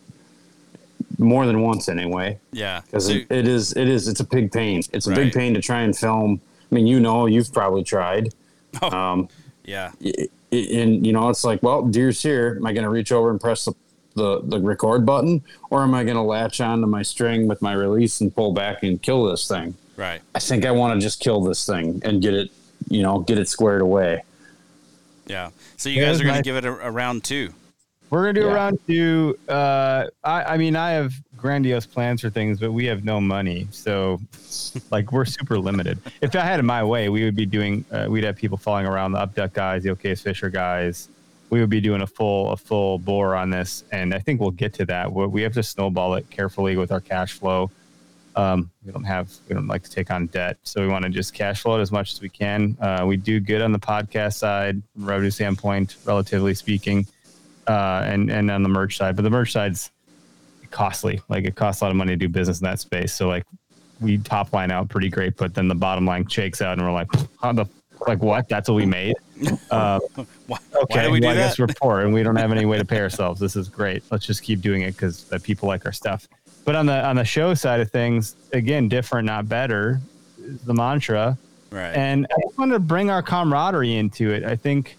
more than once anyway. Yeah. Because so, it, it is, it is, it's a big pain. It's a right. big pain to try and film. I mean, you know, you've probably tried. Oh, um, yeah. And, you know, it's like, well, deer's here. Am I going to reach over and press the, the, the record button? Or am I going to latch onto my string with my release and pull back and kill this thing? Right. I think I want to just kill this thing and get it, you know, get it squared away. Yeah. So you guys are going to give it a, a, round two. We're going to do yeah. a round two. Uh, I, I mean, I have grandiose plans for things, but we have no money. So, like, we're super limited. If I had it my way, we would be doing, uh, we'd have people following around the Upduck guys, the Okayest Fisher guys. We would be doing a full, a full bore on this. And I think we'll get to that. We have to snowball it carefully with our cash flow um, we don't have we don't like to take on debt, so we want to just cash flow it as much as we can. Uh, we do good on the podcast side, from revenue standpoint, relatively speaking, uh, and and on the merch side. But the merch side's costly. Like it costs a lot of money to do business in that space. So like we top line out pretty great, but then the bottom line shakes out, and we're like, how the like what? That's what we made. Uh, why, okay, why we do well, I guess we're poor and we don't have any way to pay ourselves. This is great. Let's just keep doing it because people like our stuff. But on the on the show side of things, again, different, not better, is the mantra. Right. And I just want to bring our camaraderie into it. I think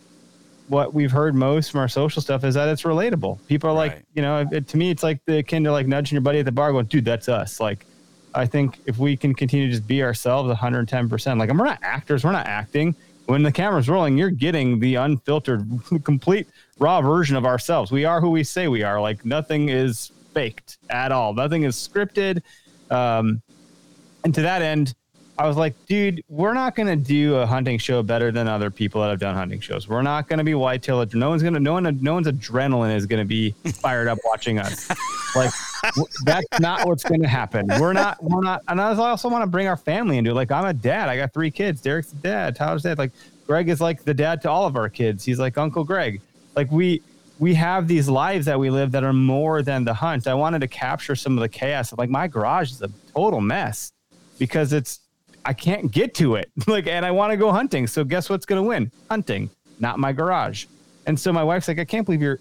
what we've heard most from our social stuff is that it's relatable. People are like, Right. you know, it, to me, it's like the akin to like nudging your buddy at the bar, going, "Dude, that's us." Like, I think if we can continue to just be ourselves, 110. percent Like, and we're not actors. We're not acting. When the camera's rolling, you're getting the unfiltered, complete, raw version of ourselves. We are who we say we are. Like, nothing is faked at all. Nothing is scripted. Um, and to that end, I was like, dude, we're not gonna do a hunting show better than other people that have done hunting shows. We're not gonna be whitetail. No one's gonna. No one. No one's adrenaline is gonna be fired up watching us. Like that's not what's gonna happen. We're not. We're not. And I also want to bring our family into it. Like I'm a dad. I got three kids. Derek's the dad. Tyler's dad. Like Greg is like the dad to all of our kids. He's like Uncle Greg. Like we we have these lives that we live that are more than the hunt. I wanted to capture some of the chaos. Like my garage is a total mess because it's I can't get to it. Like, and I want to go hunting. So guess what's going to win? Hunting, not my garage. And so my wife's like, I can't believe you're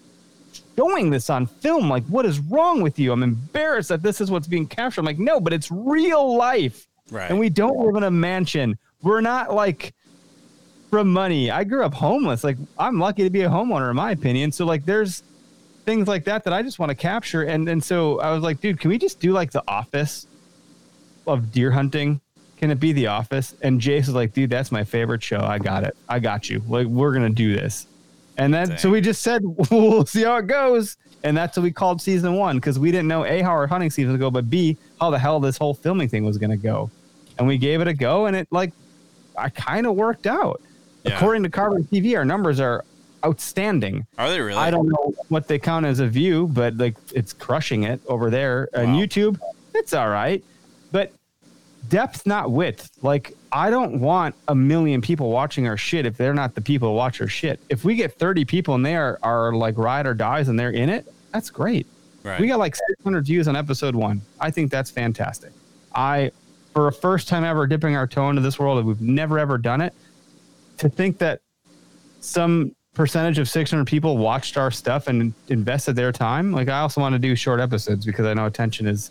showing this on film. Like, what is wrong with you? I'm embarrassed that this is what's being captured. I'm like, no, but it's real life. Right. And we don't live in a mansion. We're not like from money. I grew up homeless. Like, I'm lucky to be a homeowner, in my opinion. So, like, there's things like that that I just want to capture. And and so I was like, dude, can we just do like the office of deer hunting? Can it be the office? And Jace was like, dude, that's my favorite show. I got it. I got you. Like, we're gonna do this. And then so we just said we'll see how it goes. And that's what we called season one because we didn't know A how our hunting season would go, but B, how the hell this whole filming thing was gonna go. And we gave it a go and it like I kind of worked out. Yeah. According to Carbon TV, our numbers are outstanding. Are they really? I don't know what they count as a view, but like it's crushing it over there. On Wow. YouTube, it's all right. But depth, not width. Like I don't want a million people watching our shit if they're not the people who watch our shit. If we get 30 people and they are, are like ride or dies and they're in it, that's great. Right. We got like 600 views on episode one. I think that's fantastic. I, for a first time ever dipping our toe into this world, and we've never ever done it, to think that some percentage of 600 people watched our stuff and invested their time. Like I also want to do short episodes because I know attention is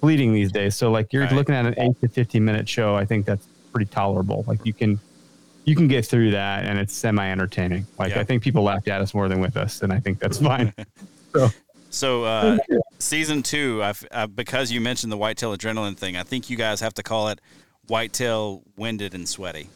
fleeting these days. So like you're Right. looking at an eight to 15 minute show. I think that's pretty tolerable. Like you can, you can get through that and it's semi entertaining. Like Yeah. I think people laughed at us more than with us. And I think that's fine. So uh, season two, I've, uh, because you mentioned the whitetail adrenaline thing, I think you guys have to call it whitetail winded and sweaty.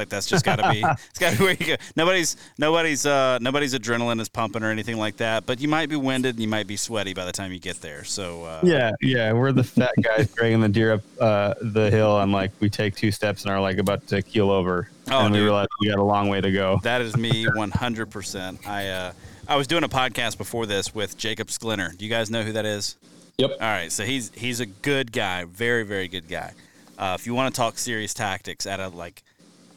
Like that's just got to be it's got to be where you go. Nobody's nobody's uh, nobody's adrenaline is pumping or anything like that, but you might be winded and you might be sweaty by the time you get there. So uh, yeah. Yeah. We're the fat guys dragging the deer up uh, the hill and like we take two steps and are like about to keel over. Oh, and we realize we got a long way to go. That is me 100%. I uh, I was doing a podcast before this with Jacob Sklinner. Do you guys know who that is? Yep. All right, so he's he's a good guy, very very good guy. Uh, if you want to talk serious tactics at a like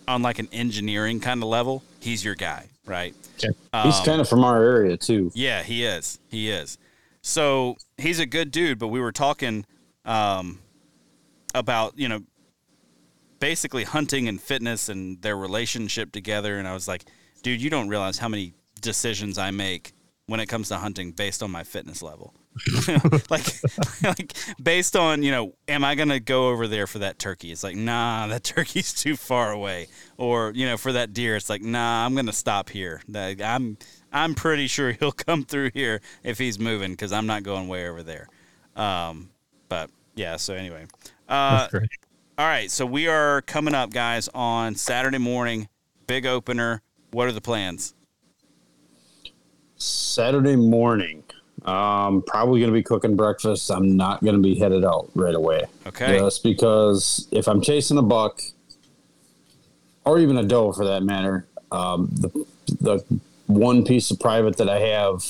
on like an engineering kind of level, he's your guy, right? He's Um, kind of from our area too. Yeah, he is. He is. So he's a good dude, but we were talking um, about, you know, basically hunting and fitness and their relationship together. And I was like, dude, you don't realize how many decisions I make when it comes to hunting based on my fitness level. like, like based on you know, am I gonna go over there for that turkey? It's like, nah, that turkey's too far away. Or you know, for that deer, it's like, nah, I'm gonna stop here. Like, I'm I'm pretty sure he'll come through here if he's moving because I'm not going way over there. Um, but yeah, so anyway, uh, all right, so we are coming up, guys, on Saturday morning, big opener. What are the plans? Saturday morning. Um, probably going to be cooking breakfast. I'm not going to be headed out right away. Okay. Just because if I'm chasing a buck, or even a doe for that matter, um, the the one piece of private that I have,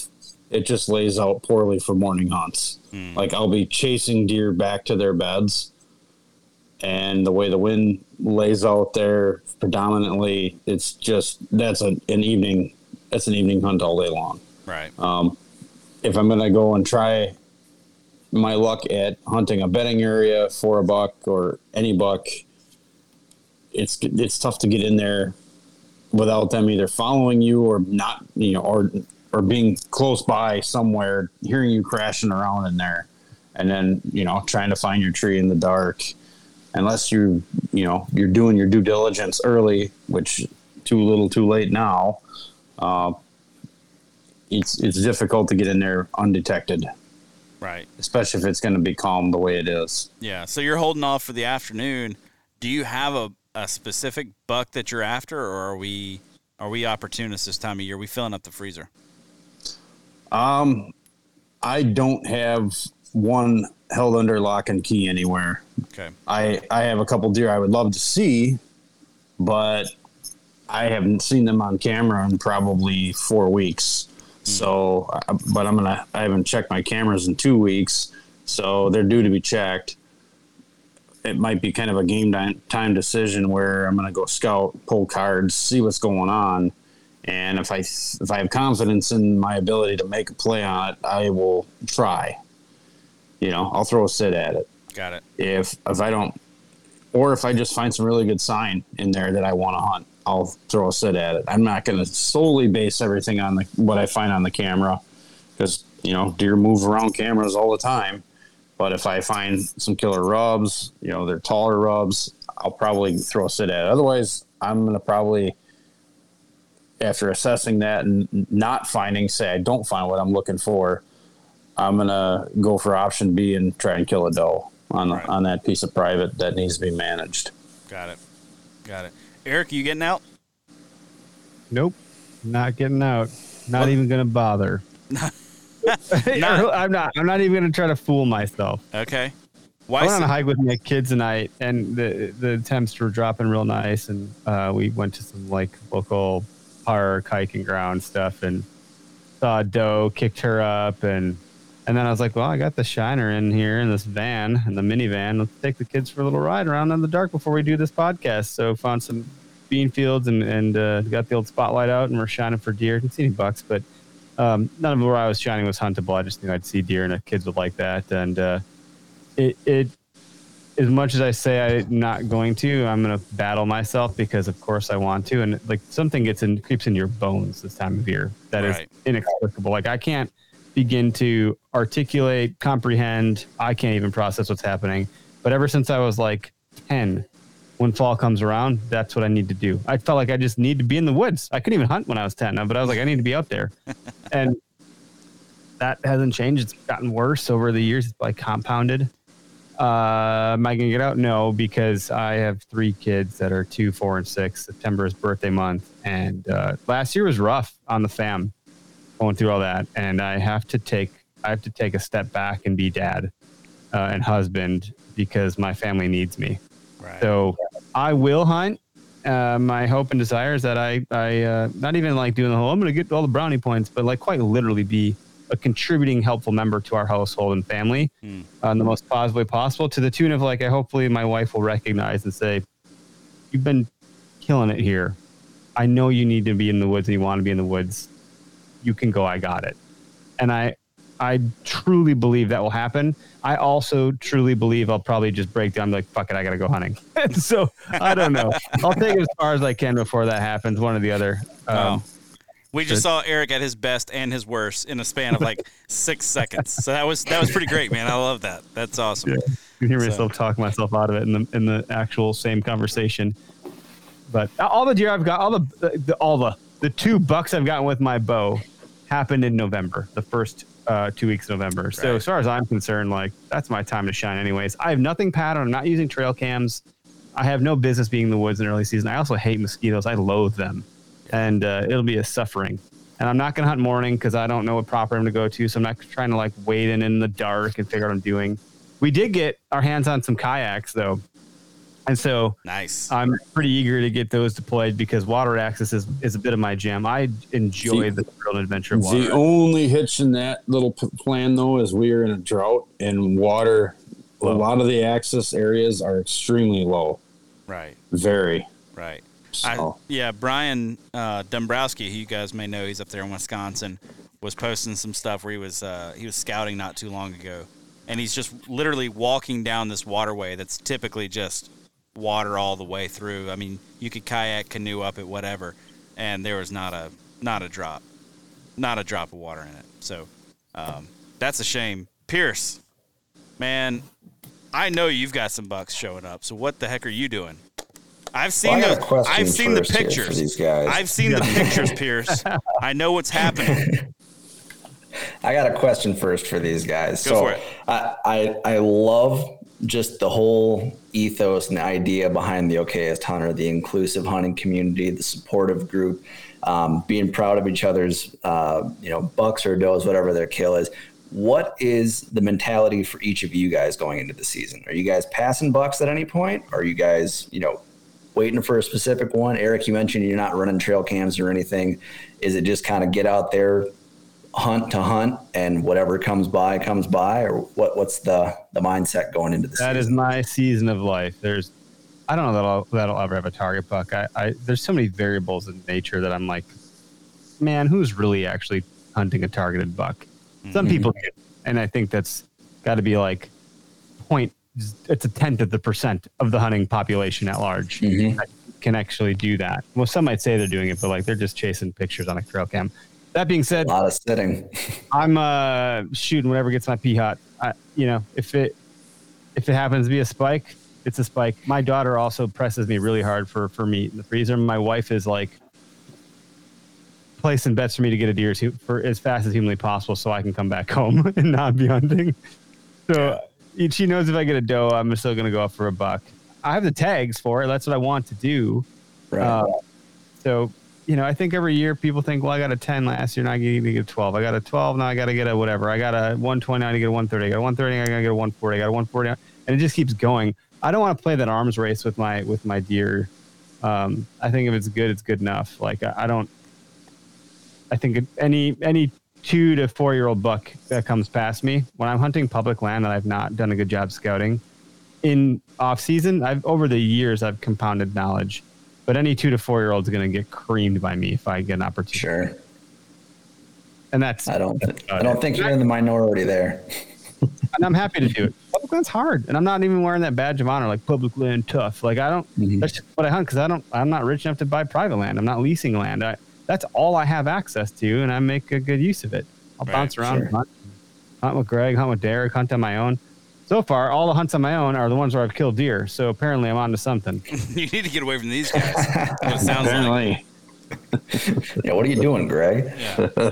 it just lays out poorly for morning hunts. Like I'll be chasing deer back to their beds, and the way the wind lays out there, predominantly, it's just that's a, an evening. That's an evening hunt all day long Right. If I'm gonna go and try my luck at hunting a bedding area for a buck or any buck, it's it's tough to get in there without them either following you or not, you know, or or being close by somewhere, hearing you crashing around in there, and then you know trying to find your tree in the dark. Unless you you know you're doing your due diligence early, which too little, too late now. Uh, it's it's difficult to get in there undetected. Right. Especially if it's going to be calm the way it is. Yeah. So you're holding off for the afternoon. Do you have a, a specific buck that you're after, or are we are we opportunists this time of year? Are we filling up the freezer? Um, I don't have one held under lock and key anywhere. Okay. I I have a couple deer I would love to see, but I haven't seen them on camera in probably four weeks. So, but I'm gonna I haven't checked my cameras in two weeks, so they're due to be checked. It might be kind of a game time decision where I'm gonna go scout, pull cards, see what's going on and if I if I have confidence in my ability to make a play on it, I will try. You know, I'll throw a sit at it. Got it. If if I don't, or if I just find some really good sign in there that I want to hunt, I'll throw a sit at it. I'm not going to solely base everything on the what I find on the camera, because you know deer move around cameras all the time. But if I find some killer rubs, you know they're taller rubs, I'll probably throw a sit at it. Otherwise, I'm going to probably after assessing that and not finding, say, I don't find what I'm looking for, I'm gonna go for option B and try and kill a doe on right. on that piece of private that needs to be managed. Got it. Got it. Eric, you getting out? Nope, not getting out. Not what? even gonna bother. not, I'm not. I'm not even gonna try to fool myself. Okay. Why I went on a hike with my kids tonight, and the the temps were dropping real nice, and uh, we went to some like local park hiking ground stuff and saw a doe, kicked her up, and and then I was like, well, I got the shiner in here in this van, in the minivan. Let's take the kids for a little ride around in the dark before we do this podcast. So found some bean fields and and uh, got the old spotlight out, and we're shining for deer. Didn't see any bucks, but um, none of where I was shining was huntable. I just knew I'd see deer, and the kids would like that. And uh, it it as much as I say I'm not going to, I'm going to battle myself because, of course, I want to. And like something gets in, creeps in your bones this time of year that right. is inexplicable. Like I can't begin to articulate, comprehend. I can't even process what's happening. But ever since I was like 10, when fall comes around, that's what I need to do. I felt like I just need to be in the woods. I couldn't even hunt when I was 10, but I was like, I need to be out there. and that hasn't changed. It's gotten worse over the years. It's like compounded. Uh, am I going to get out? No, because I have three kids that are two, four, and six. September is birthday month. And uh, last year was rough on the fam going through all that. And I have to take, I have to take a step back and be dad uh, and husband because my family needs me. Right. So I will hunt. Uh, my hope and desire is that I, I, uh, not even like doing the whole, I'm going to get all the brownie points, but like quite literally be a contributing, helpful member to our household and family mm. uh, in the most positive way possible. To the tune of like, I hopefully my wife will recognize and say, "You've been killing it here. I know you need to be in the woods and you want to be in the woods. You can go. I got it." And I, I truly believe that will happen. I also truly believe I'll probably just break down like, fuck it, I gotta go hunting. so I don't know. I'll take it as far as I can before that happens, one or the other. Um, wow. We just saw Eric at his best and his worst in a span of like six seconds. So that was that was pretty great, man. I love that. That's awesome. Yeah. You hear so. myself talk myself out of it in the in the actual same conversation. But all the deer I've got, all the, the all the the two bucks I've gotten with my bow happened in November, the first uh, two weeks of November. Right. So as far as I'm concerned, like that's my time to shine. Anyways, I have nothing pattern. I'm not using trail cams. I have no business being in the woods in early season. I also hate mosquitoes. I loathe them and uh, it'll be a suffering. And I'm not going to hunt morning because I don't know what proper I'm to go to. So I'm not trying to like wade in in the dark and figure out what I'm doing. We did get our hands on some kayaks though. And so nice. I'm pretty eager to get those deployed because water access is, is a bit of my jam. I enjoy the thrill and adventure of water. The only hitch in that little p- plan though is we are in a drought and water. Low. A lot of the access areas are extremely low. Right. Very. Right. So. I, yeah, Brian uh, Dombrowski, who you guys may know, he's up there in Wisconsin, was posting some stuff where he was uh, he was scouting not too long ago, and he's just literally walking down this waterway that's typically just water all the way through. I mean, you could kayak, canoe up it, whatever. and there was not a not a drop, not a drop of water in it. So um, that's a shame. Pierce, man, I know you've got some bucks showing up. So what the heck are you doing? I've seen well, the I've seen the pictures. these guys. I've seen the pictures, Pierce. I know what's happening. I got a question first for these guys. Go so for it. I, I I love just the whole ethos and the idea behind the okayest hunter, the inclusive hunting community, the supportive group, um, being proud of each other's uh, you know bucks or does, whatever their kill is. What is the mentality for each of you guys going into the season? Are you guys passing bucks at any point? Are you guys you know waiting for a specific one? Eric, you mentioned you're not running trail cams or anything. Is it just kind of get out there, hunt to hunt, and whatever comes by comes by, or what? What's the the mindset going into the That is season? my season of life. There's, I don't know that I'll that I'll ever have a target buck. I, I there's so many variables in nature that I'm like, man, who's really actually hunting a targeted buck? Some people do, and I think that's got to be like point. It's a tenth of the percent of the hunting population at large Mhm. can actually do that. Well, some might say they're doing it, but like they're just chasing pictures on a trail cam. That being said, A lot of sitting. I'm uh, shooting whatever gets my pee hot. I, you know, if it if it happens to be a spike, it's a spike. My daughter also presses me really hard for for meat in the freezer. My wife is like placing bets for me to get a deer as- for as fast as humanly possible, so I can come back home and not be hunting. So she knows if I get a doe, I'm still going to go up for a buck. I have the tags for it. That's what I want to do. Right. Uh, so, you know, I think every year people think, well, I got a 10 last year, now I need to get a 12. I got a 12, now I got to get a whatever. I got a 120, I to get a 130. I got a 130, I got to get a 140. I got a 140, and it just keeps going. I don't want to play that arms race with my with my deer. Um, I think if it's good, it's good enough. Like I, I don't. I think any any two to four year old buck that comes past me when I'm hunting public land that I've not done a good job scouting in off season, I've over the years I've compounded knowledge. But any two to four year old is going to get creamed by me if I get an opportunity. sure. And that's I don't. that's I don't it. think you're in the minority there. and I'm happy to do it. Public land's hard, and I'm not even wearing that badge of honor like public land tough. Like I don't. Mhm. That's just what I hunt because I don't. I'm not rich enough to buy private land. I'm not leasing land. I, that's all I have access to, and I make a good use of it. I'll Right, bounce around, sure. hunt, hunt with Greg, hunt with Derek, hunt on my own. So far, all the hunts on my own are the ones where I've killed deer. So apparently, I'm onto something. you need to get away from these guys. What it sounds like. Apparently, Yeah. What are you doing, Greg? Yeah.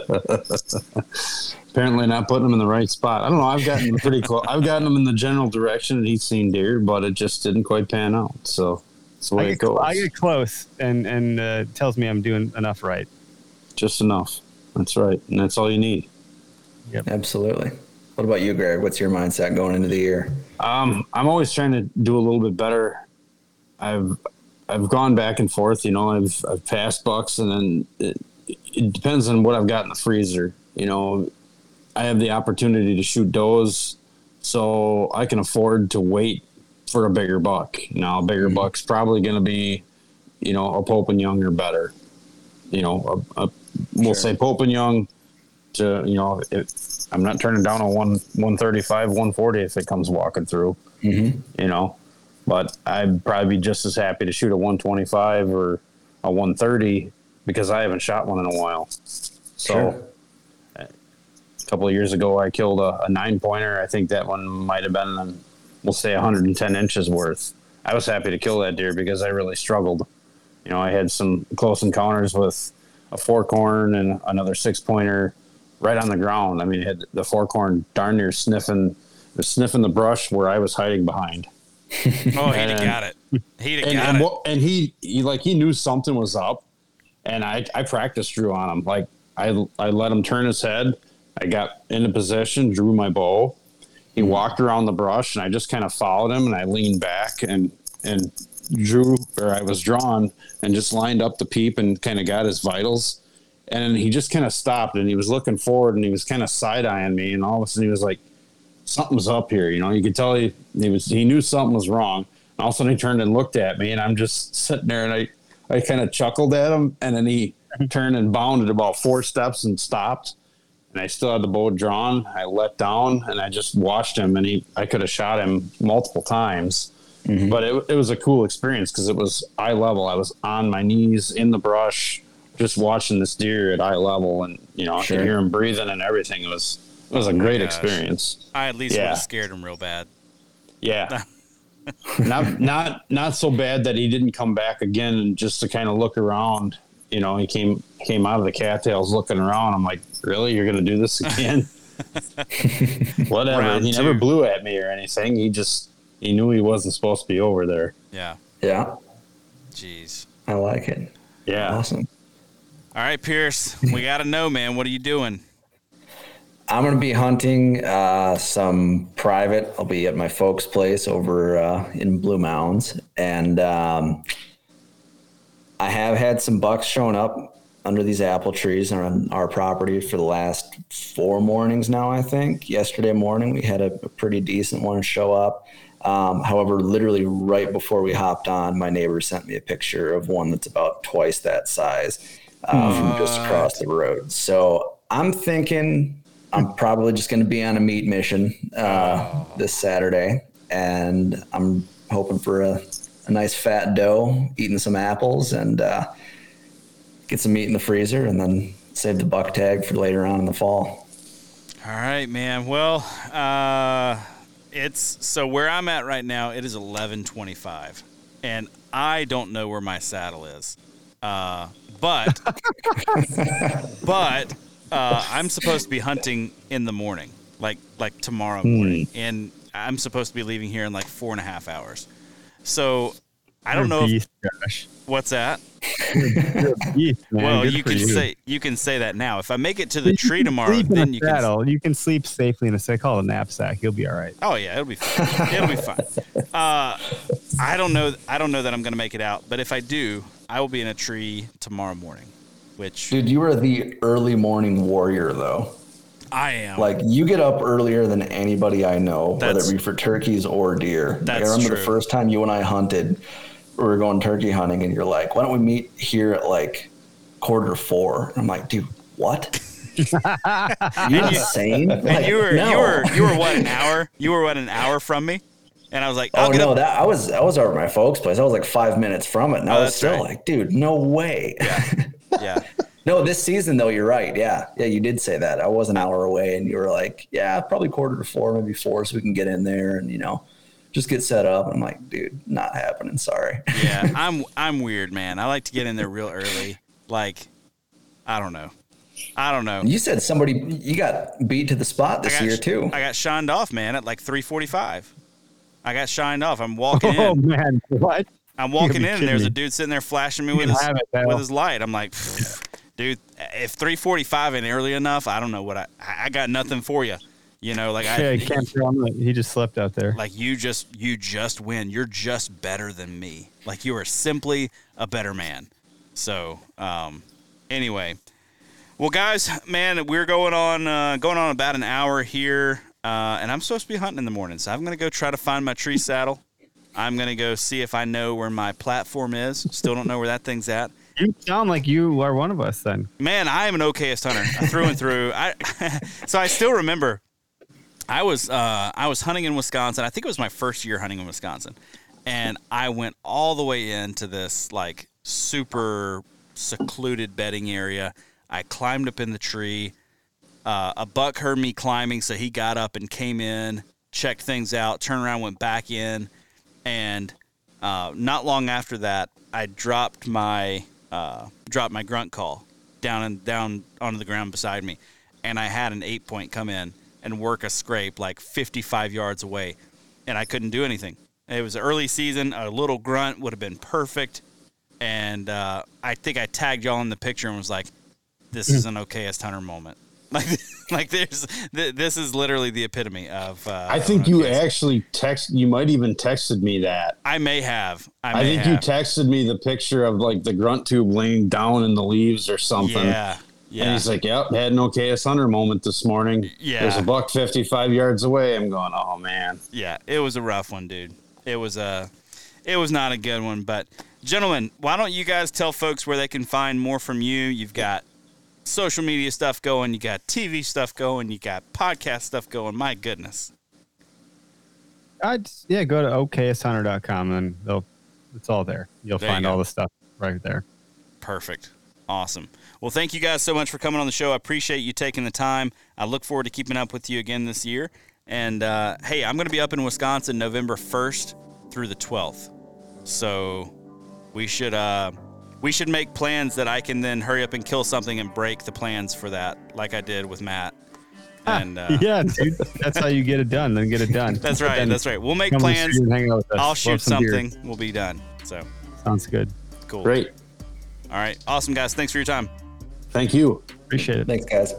apparently not putting them in the right spot. I don't know. I've gotten him pretty close. I've gotten them in the general direction that he's seen deer, but it just didn't quite pan out. So that's the way I it get, goes. I get close, and and uh, tells me I'm doing enough right. just enough. That's right, and that's all you need. Absolutely. What about you, Greg? What's your mindset going into the year? Um, I'm always trying to do a little bit better. I've I've gone back and forth. You know, I've I've passed bucks, and then it, it depends on what I've got in the freezer. You know, I have the opportunity to shoot does, so I can afford to wait for a bigger buck. Now, a bigger buck's probably going to be, you know, a Pope and Young or better. You know, a, a, we'll Sure. say Pope and Young. To you know, it, I'm not turning down a one 135, 140 if it comes walking through. Mm-hmm. You know, but I'd probably be just as happy to shoot a 125 or a 130 because I haven't shot one in a while. So Sure. a couple of years ago, I killed a, a nine pointer. I think that one might have been, um, we'll say, 110 inches worth. I was happy to kill that deer because I really struggled. You know, I had some close encounters with a fork horn and another six pointer right on the ground. I mean, it had the fork horn darn near sniffing, sniffing the brush where I was hiding behind. Oh, he'd have uh, got it. He'd have And, got and, it. what- and he, he like he knew something was up, and I I practiced drew on him. Like I I let him turn his head. I got into position, drew my bow. He mm-hmm. walked around the brush, and I just kind of followed him, and I leaned back and and drew, where I was drawn, and just lined up the peep and kind of got his vitals. And he just kind of stopped, and he was looking forward, and he was kind of side eyeing me, and all of a sudden he was like, "Something's up here," you know. You could tell he he was he knew something was wrong. And all of a sudden he turned and looked at me, and I'm just sitting there, and I I kind of chuckled at him, and then he mhm. turned and bounded about four steps and stopped and I still had the bow drawn. I let down and I just watched him, and he I could have shot him multiple times, mm-hmm. but it, it was a cool experience because it was eye level. I was on my knees in the brush, just watching this deer at eye level, and you know, sure. I could hear him breathing and everything. It was it was a oh great experience. I at least yeah. would have scared him real bad. Yeah. not not not so bad that he didn't come back again and just to kind of look around. You know, he came came out of the cattails looking around. I'm like, really? You're gonna do this again? Whatever. Round he two. never blew at me or anything. He just he knew he wasn't supposed to be over there. Yeah. Yeah. Jeez. I like it. Yeah. Awesome. All right, Pierce. We got to know, man. What are you doing? I'm going to be hunting uh, some private. I'll be at my folks' place over uh, in Blue Mounds. And um, I have had some bucks showing up under these apple trees on our property for the last four mornings now, I think. Yesterday morning, we had a, a pretty decent one show up. Um, however, literally right before we hopped on, my neighbor sent me a picture of one that's about twice that size uh, from just across the road. So I'm thinking I'm probably just going to be on a meat mission uh, this Saturday, and I'm hoping for a, a, nice fat doe, eating some apples, and uh, get some meat in the freezer, and then save the buck tag for later on in the fall. All right, man. Well, uh, it's so where I'm at right now. It is 11:25, and I don't know where my saddle is. Uh, but but uh, I'm supposed to be hunting in the morning, like like tomorrow morning, mm. and I'm supposed to be leaving here in like four and a half hours. So I don't know. Beast, if, what's that? beast, well, Good you can you. say you can say that now. If I make it to the tree tomorrow, then you saddle. can. You can sleep safely in a say call a knapsack. You'll be all right. Oh yeah, it'll be fine. it'll be fine. Uh, I don't know. I don't know that I'm going to make it out, but if I do, I will be in a tree tomorrow morning. Which dude, you are the early morning warrior, though. I am. Like you get up earlier than anybody I know, that's, whether it be for turkeys or deer. That's like, I remember true. the first time you and I hunted we were going turkey hunting and you're like, why don't we meet here at like quarter four? I'm like, dude, what? you insane? Like, and you were no. you were you were what an hour? You were what an hour from me? And I was like, oh no, that I was I was over at my folks' place. I was like five minutes from it, and oh, I was still right. like, dude, no way. Yeah, yeah. no, this season though, you're right. Yeah, yeah, you did say that. I was an hour away, and you were like, yeah, probably quarter to four, maybe four, so we can get in there, and you know, just get set up. I'm like, dude, not happening. Sorry. yeah, I'm I'm weird, man. I like to get in there real early. Like, I don't know. I don't know. You said somebody you got beat to the spot this year too. I got shined off, man, at like 3:45. I got shined off. I'm walking oh, in. Oh man, what? I'm walking in, and there's me. a dude sitting there flashing me with his it, with his light. I'm like, dude, if 3:45 ain't early enough, I don't know what I I got nothing for you. You know, like yeah, I can't he just slept out there. Like you just you just win. You're just better than me. Like you are simply a better man. So, um, anyway, well, guys, man, we're going on uh, going on about an hour here, uh, and I'm supposed to be hunting in the morning. So I'm gonna go try to find my tree saddle. I'm gonna go see if I know where my platform is. Still don't know where that thing's at. You sound like you are one of us then. Man, I am an okayest hunter through and through. I so I still remember I was uh, I was hunting in Wisconsin. I think it was my first year hunting in Wisconsin, and I went all the way into this like super secluded bedding area. I climbed up in the tree. Uh, a buck heard me climbing, so he got up and came in, checked things out, turned around, went back in, and uh, not long after that, I dropped my uh, dropped my grunt call down and down onto the ground beside me, and I had an eight point come in and work a scrape like 55 yards away, and I couldn't do anything. It was early season. A little grunt would have been perfect, and uh, I think I tagged y'all in the picture and was like, "This is an okayest hunter moment." Like, like there's this is literally the epitome of. Uh, I think you actually text. You might even texted me that. I may have. I, may I think have. you texted me the picture of like the grunt tube laying down in the leaves or something. Yeah, yeah. And he's like, Yep, had an okayest hunter moment this morning. Yeah. There's a buck 55 yards away. I'm going, Oh, man. Yeah, it was a rough one, dude. It was a, it was not a good one. But, gentlemen, why don't you guys tell folks where they can find more from you? You've got social media stuff going, you got TV stuff going, you got podcast stuff going. My goodness. I'd, yeah, go to okayesthunter.com and they'll, it's all there. You'll there find you all the stuff right there. Perfect. Awesome. Well, thank you guys so much for coming on the show. I appreciate you taking the time. I look forward to keeping up with you again this year. And uh, hey, I'm going to be up in Wisconsin November 1st through the 12th. So we should uh, we should make plans that I can then hurry up and kill something and break the plans for that, like I did with Matt. And uh, yeah, dude, that's how you get it done. Then get it done. That's right. That's right. We'll make plans. I'll shoot something. Beer. We'll be done. So sounds good. Cool. Great. All right. Awesome, guys. Thanks for your time. Thank you. Appreciate it. Thanks, guys.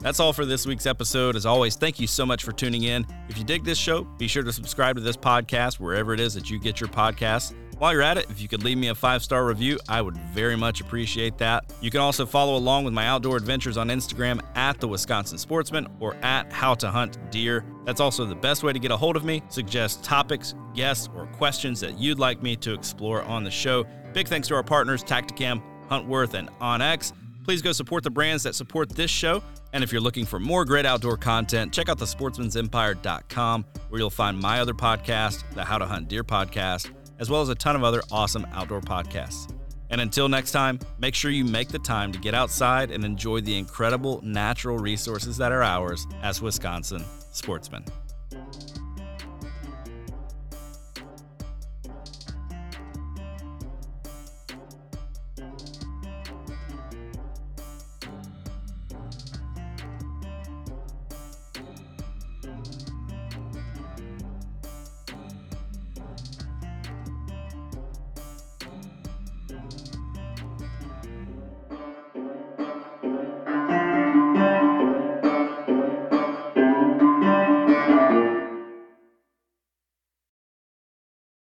That's all for this week's episode. As always, thank you so much for tuning in. If you dig this show, be sure to subscribe to this podcast wherever it is that you get your podcasts. While you're at it, if you could leave me a five star review, I would very much appreciate that. You can also follow along with my outdoor adventures on Instagram at the Wisconsin Sportsman or at How to Hunt Deer. That's also the best way to get a hold of me. Suggest topics, guests, or questions that you'd like me to explore on the show. Big thanks to our partners, Tactacam, Huntworth, and OnX. Please go support the brands that support this show. And if you're looking for more great outdoor content, check out the sportsman's sportsmansempire.com where you'll find my other podcast, the How to Hunt Deer podcast as well as a ton of other awesome outdoor podcasts. And until next time, make sure you make the time to get outside and enjoy the incredible natural resources that are ours as Wisconsin sportsmen.